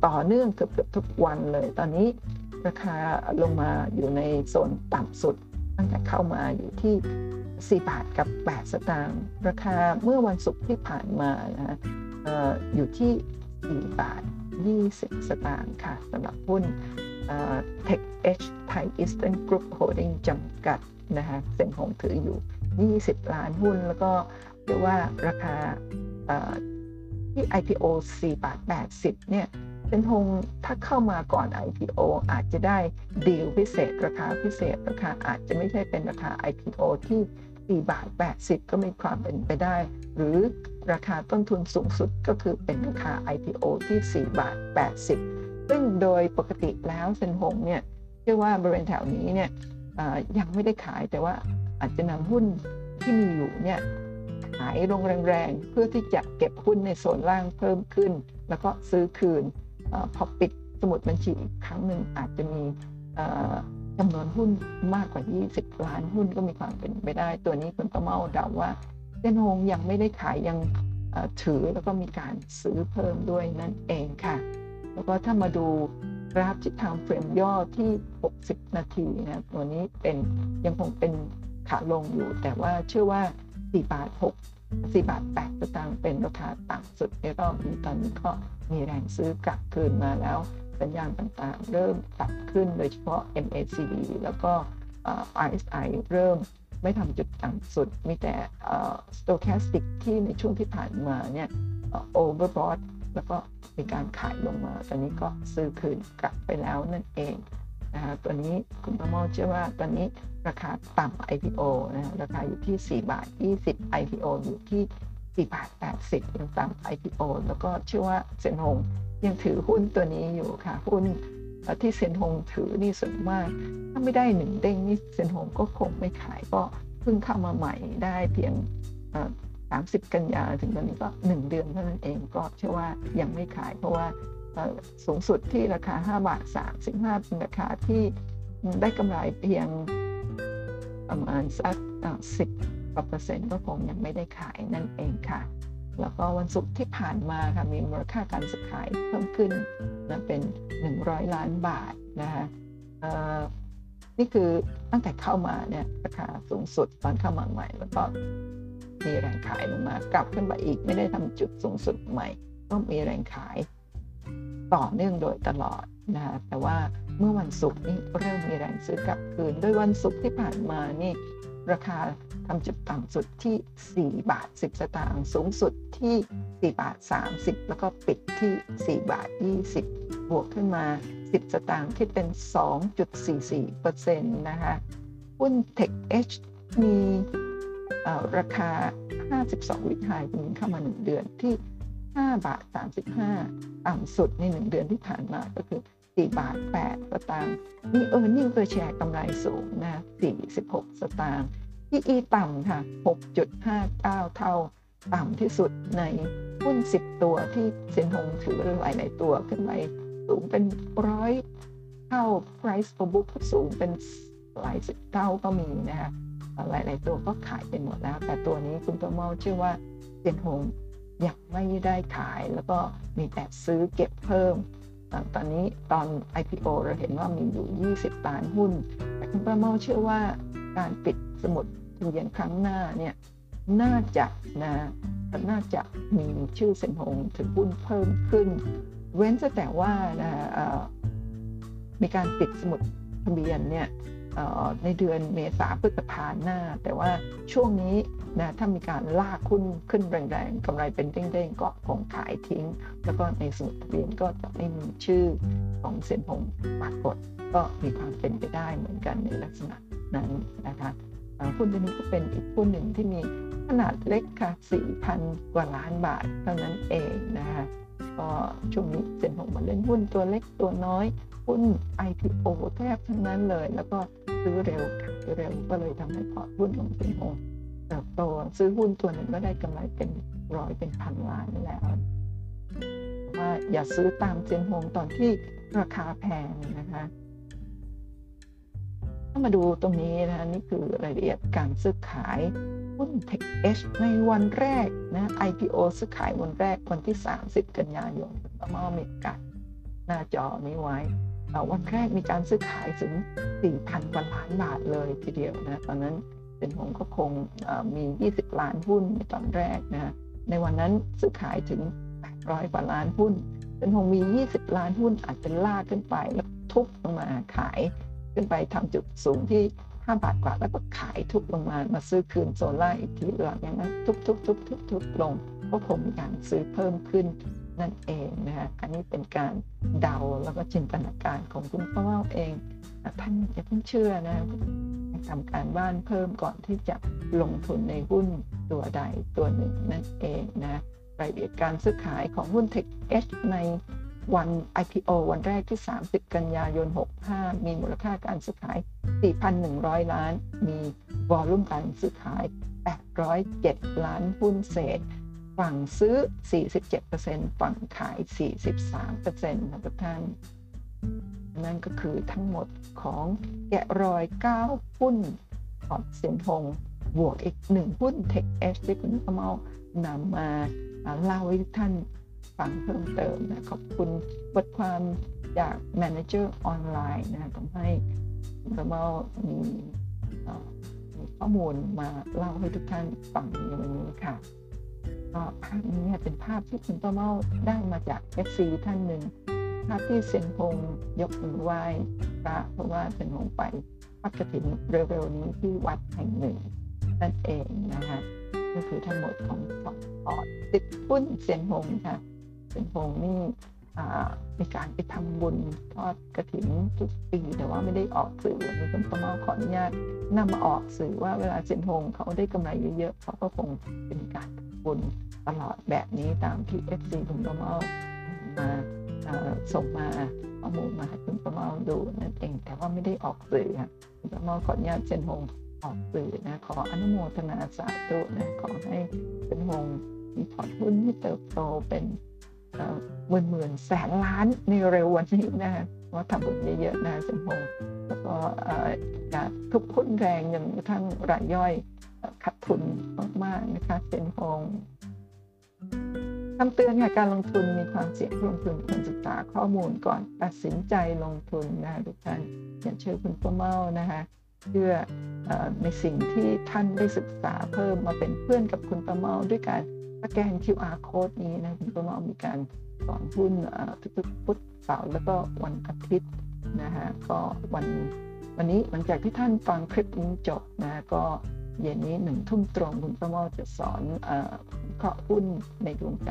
ต่อเนื่องเกือบๆทุกวันเลย ตอนนี้ราคาลงมาอยู่ในโซนต่ำสุด ตั้งแต่เข้ามาอยู่ที่ 4 บาทกับ 8 สตางค์ราคาเมื่อวันศุกร์ที่ผ่านมานะอยู่ที่ 4 บาท 20 สตางค์ค่ะสำหรับหุ้น TEGH ไทยอีสเทิร์นกรุ๊ปโฮลดิ้งจำกัดนะคะเซียนฮงถืออยู่ 20 ล้านหุ้น แล้วก็เรียกว่าราคาที่ IPO 4บาท80 เนี่ยเซียนฮงถ้าเข้ามาก่อน IPO อาจจะได้ดีลพิเศษ ราคาพิเศษ ราคาอาจจะไม่ใช่เป็นราคา IPO ที่4บาท80 ก็มีความเป็นไปได้ หรือราคาต้นทุนสูงสุดก็คือเป็นราคา IPO ที่ 4 บาท 80 ซึ่งโดยปกติแล้วเซนหงเนี่ยเชื่อว่าบริเวณแถวนี้เนี่ยยังไม่ได้ขายแต่ว่าอาจจะนำหุ้นที่มีอยู่เนี่ยขายลงแรงๆ เพื่อที่จะเก็บหุ้นในโซนล่างเพิ่มขึ้น แล้วก็ซื้อคืนอพอปิดสมุดบัญชีอีกครั้งหนึ่งอาจจะมีจำนวนหุ้นมากกว่า 20 ล้านหุ้นก็มีความเป็นไปได้ ตัวนี้คุณประเมาเดาว่าเซนฮงยังไม่ได้ขายยังถือแล้วก็มีการซื้อเพิ่มด้วยนั่นเองค่ะ แล้วก็ถ้ามาดูกราฟทิศทางเฟรมย่อที่ 60 นาทีนะตัวนี้เป็นยังคงเป็นขาลงอยู่ แต่ว่าเชื่อว่า 4 บาท 6 4 บาท8สตางค์เป็นราคาต่ำสุดในรอบนี้ตอนนี้ก็มีแรงซื้อกลับคืนมาแล้ว สัญญาณต่างๆ เริ่มตัดขึ้นโดยเฉพาะ MACD แล้วก็ RSI เริ่มไม่ทำจุดต่ำสุด มีแต่ stochastic ที่ในช่วงที่ผ่านมาเนี่ย overbought แล้วก็มีการขายลงมา ตอนนี้ก็ซื้อคืนกลับไปแล้วนั่นเองนะคะตัวนี้คุณประโมทเชื่อว่าตอนนี้ราคาต่ำ IPO นะราคาอยู่ที่ 4 บาท 20 IPO อยู่ที่4บาท 80ยังต่ำ IPO แล้วก็เชื่อว่าเซนหงยังถือหุ้นตัวนี้อยู่ค่ะ หุ้นที่เซนหงถือนี่ส่วนมากถ้าไม่ได้หนึ่งเด้งนี่เซนหงก็คงไม่ขายก็เพิ่งเข้ามาใหม่ได้เพียง 30 กันยาถึงตอนนี้ก็ 1 เดือนเท่านั้นเองก็เชื่อว่ายังไม่ขายเพราะว่าสูงสุดที่ราคา 5 บาท 35 เป็นราคาที่ได้กำไรเพียงประมาณสัก10กว่าเปอร์เซ็นต์ก็คงยังไม่ได้ขายนั่นเองค่ะ แล้วก็วันศุกร์ที่ผ่านมาค่ะมีมูลค่าการซื้อขายเพิ่มขึ้นนะเป็น 100 ล้านบาทนะคะนี่คือตั้งแต่เข้ามาเนี่ยราคาสูงสุดตอนเข้ามาใหม่แล้วก็ มีแรงขายลงมากลับขึ้นมาอีกไม่ได้ทำจุดสูงสุดใหม่ ก็มีแรงขายต่อเนื่องโดยตลอดนะแต่ว่าเมื่อวันศุกร์นี้เริ่มมีแรงซื้อกลับคืน โดยวันศุกร์ที่ผ่านมานี่ราคาทำจุดต่ำสุดที่ 4 บาท 10 สตางค์สูงสุดที่ 4 บาท 30 แล้วก็ปิดที่ 4 บาท 20 บวกขึ้นมา 10 สตางค์ที่เป็น 2.44%นะคะหุ้น t e c H มี ราคา 52 วิทายมีเข้ามา 1 เดือนที่ 5 บาท 35 ต่ำสุดใน 1 เดือนที่ผ่านมาก็คือ 4 บาท 8 สตางค์มี e a r n i n g per share กำไรสูงนะ 46 สตางค์ PE ต่ำค่ะ 6.59 เท่า ต่ำที่สุดในหุ้น 10 ตัวที่เซนหงถือหลายๆตัวขึ้นไปสูงเป็นร้อยเท่า price per book สูงเป็นหลายสิบเท่าก็มีนะคะ หลาย ๆ ตัวก็ขายไปหมดแล้ว แต่ตัวนี้คุณตัวเมาเชื่อว่าเซนหงยังไม่ได้ขายแล้วก็มีแต่ซื้อเก็บเพิ่ม ตอนนี้ตอน IPO เราเห็นว่ามีอยู่ 20 ล้านหุ้น แต่คุณป้าเมาเชื่อว่าการปิดสมุดทะเบียนครั้งหน้าเนี่ยน่าจะนะน่าจะมีชื่อเซนหงถือหุ้นเพิ่มขึ้น เว้นแต่ว่านะมีการปิดสมุดทะเบียนเนี่ย ในเดือนเมษาพฤษภาหน้า แต่ว่าช่วงนี้นะถ้ามีการลากขึ้นขึ้นแรงๆกำไรเป็นเด้งๆก็คงขายทิ้ง แล้วก็ในสมุดทะเบียนก็จะไม่มีชื่อของเซียนพงปรากฏก็มีความเป็นไปได้เหมือนกันในลักษณะนั้นนะคะหุ้นตัวนี้ก็เป็นอีกหุ้นหนึ่งที่มีขนาดเล็กค่ะ4,000 กว่าล้านบาทเท่านั้นเองนะคะก็ช่วงนี้เซ็นผมมาเล่นหุ้นตัวเล็กตัวน้อย หุ้น IPO แทบทั้งนั้นเลย แล้วก็ซื้อเร็วขายเร็วก็เลยทำให้พอร์ตหุ้นของเซ็นผมเติบโตซื้อหุ้นตัวหนึ่งก็ได้กำไรเป็นร้อยเป็นพันล้านแล้วว่าอย่าซื้อตามเซ็นโฮงตอนที่ราคาแพงนะคะถ้ามาดูตรงนี้นะนี่คือรายละเอียดการซื้อขายหุ้น Tech H ในวันแรกนะ IPO ซื้อขายวันแรกวันที่ 30 กันยายนประมาเมกาหน้าจอนี้ไว้ วันแรกมีการซื้อขายถึง 4,000กว่าล้านบาทเลยทีเดียวนะตอนนั้นเป็นผมก็คงมี 20 ล้านหุ้นในตอนแรกนะในวันนั้นซื้อขายถึง 800 กว่าล้านหุ้น เป็นคงมี 20 ล้านหุ้นอาจจะลากขึ้นไปแล้วทุบลงมาขายขึ้นไปทำจุดสูงที่5บาทกว่าแล้วก็ขายทุบลงมามาซื้อคืนโซล่าอีกทีหลังจากนั้นทุบทุบทุบทุบทุบลงก็คงมีการซื้อเพิ่มขึ้น นั่นเองนะคะอันนี้เป็นการเดาแล้วก็จินตนาการของคุณป้าเมาเองท่านจะเพิ่งเชื่อนะทำการบ้านเพิ่มก่อนที่จะลงทุนในหุ้นตัวใดตัวหนึ่งนั่นเองนะรายละเอียดการซื้อขายของหุ้น Tech ในวัน IPO วันแรกที่ 30 กันยายน 65 มีมูลค่าการซื้อขาย 4,100 ล้าน มีวอลุ่มการซื้อขาย 807 ล้านหุ้นเศษ ฝั่งซื้อ 47%ฝั่งขาย 43%นะทุกท่าน นั่นก็คือทั้งหมดของแกะรอย 9 หุ้นพอร์ตเสียนหงบวกอีกหนึ่งหุ้น Tech Edge ที่คุณกมเอานำมาเล่าให้ทุกท่านฟังเพิ่มเติมนะ ขอบคุณบทความจาก Manager ออนไลน์นะทำให้คุณกมเอามีมีข้อมูลมาเล่าให้ทุกท่านฟังในวันนี้ค่ะ ก็ภาพนี้เป็นภาพที่คุณต้อเมาได้มาจาก FC ท่านหนึ่งภาพที่เซียนพงยกมือไหว้พระเพราะว่าเซียนพงไปพักกฐินเร็วๆนี้ที่วัดแห่งหนึ่งนั่นเองนะคะก็คือทั้งหมดของพอร์ตติดหุ้นเซียนพงค่ะเซียนพงนี่มีการไปทำบุญทอดกระถิ่นทุกปีแต่ว่าไม่ได้ออกสื่อวันนี้คุณประมาขออนุญาตนำมาออกสื่อว่าเวลาเซียนพงเขาได้กำไรเยอะๆเขาก็คงเป็นการ บุญตลอดแบบนี้ตามที่เอฟซีคุณประมามาส่งมาข้อมูลมาให้คุณประมาดูนั่นเองแต่ว่าไม่ได้ออกสื่อค่ะคุณประมาขออนุญาตเซียนพงออกสื่อนะขออนุโมทนาสาธุนะขอให้เป็นหงมีพอร์ตหุ้นที่เติบโตเป็นหมื่นหมื่นแสนล้านในเร็ววันนี้นะว่าทำบุญเยอะๆนะเป็นหงแล้วก็ทุกหุ้นแรงอย่างทั้งรายย่อย ขัดทุนมากๆนะคะเป็นหงคำเตือนค่ะการลงทุนมีความเสี่ยงลงทุนควรศึกษาข้อมูลก่อนตัดสินใจลงทุนนะทุกท่านอย่าเชื่อคุณป้าเมานะคะเชื่อในสิ่งที่ท่านได้ศึกษาเพิ่มมาเป็นเพื่อนกับคุณประเมาด้วยการสแกน QR code นี้นะคุณประเมามีการสอนหุ้นทุกๆพุธเสาร์แล้วก็วันอาทิตย์นะฮะก็วันวันนี้หลังจากที่ท่านฟังคลิปนี้จบนะก็ เย็นนี้หนึ่งทุ่มตรงคุณประเมาจะสอนเคาะหุ้นในดวงใจ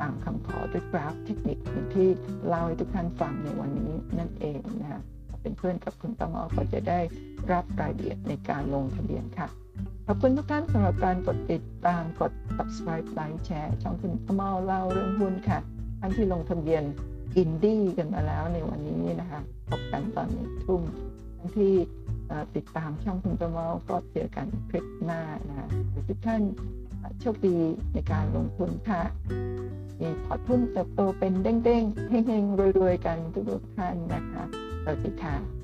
ตามคำขอด้วยกราฟเทคนิคที่เล่าให้ทุกท่านฟังในวันนี้นั่นเองนะฮะเป็นเพื่อนกับคุณตมอก็จะได้รับรายละเอียดในการลงทะเบียนค่ะขอบคุณทุกท่านสำหรับการกดติดตามกด subscribe ไลค์แชร์ช่องคุณตมอเล่าเรื่องหุ้นค่ะท่านที่ลงทะเบียนอินดี้กันมาแล้วในวันนี้นะคะพบกันตอนหนึ่งทุ่มท่านที่ ติดตามช่องคุณตมาก็เจอกันคลิปหน้านะคะทุกท่านโชคดีในการลงทุนค่ะมีพอร์ตหุ้นเติบโตเป็นเด้งๆเฮงๆรวยๆ กันทุกท่านนะคะสวัสดีค่ะ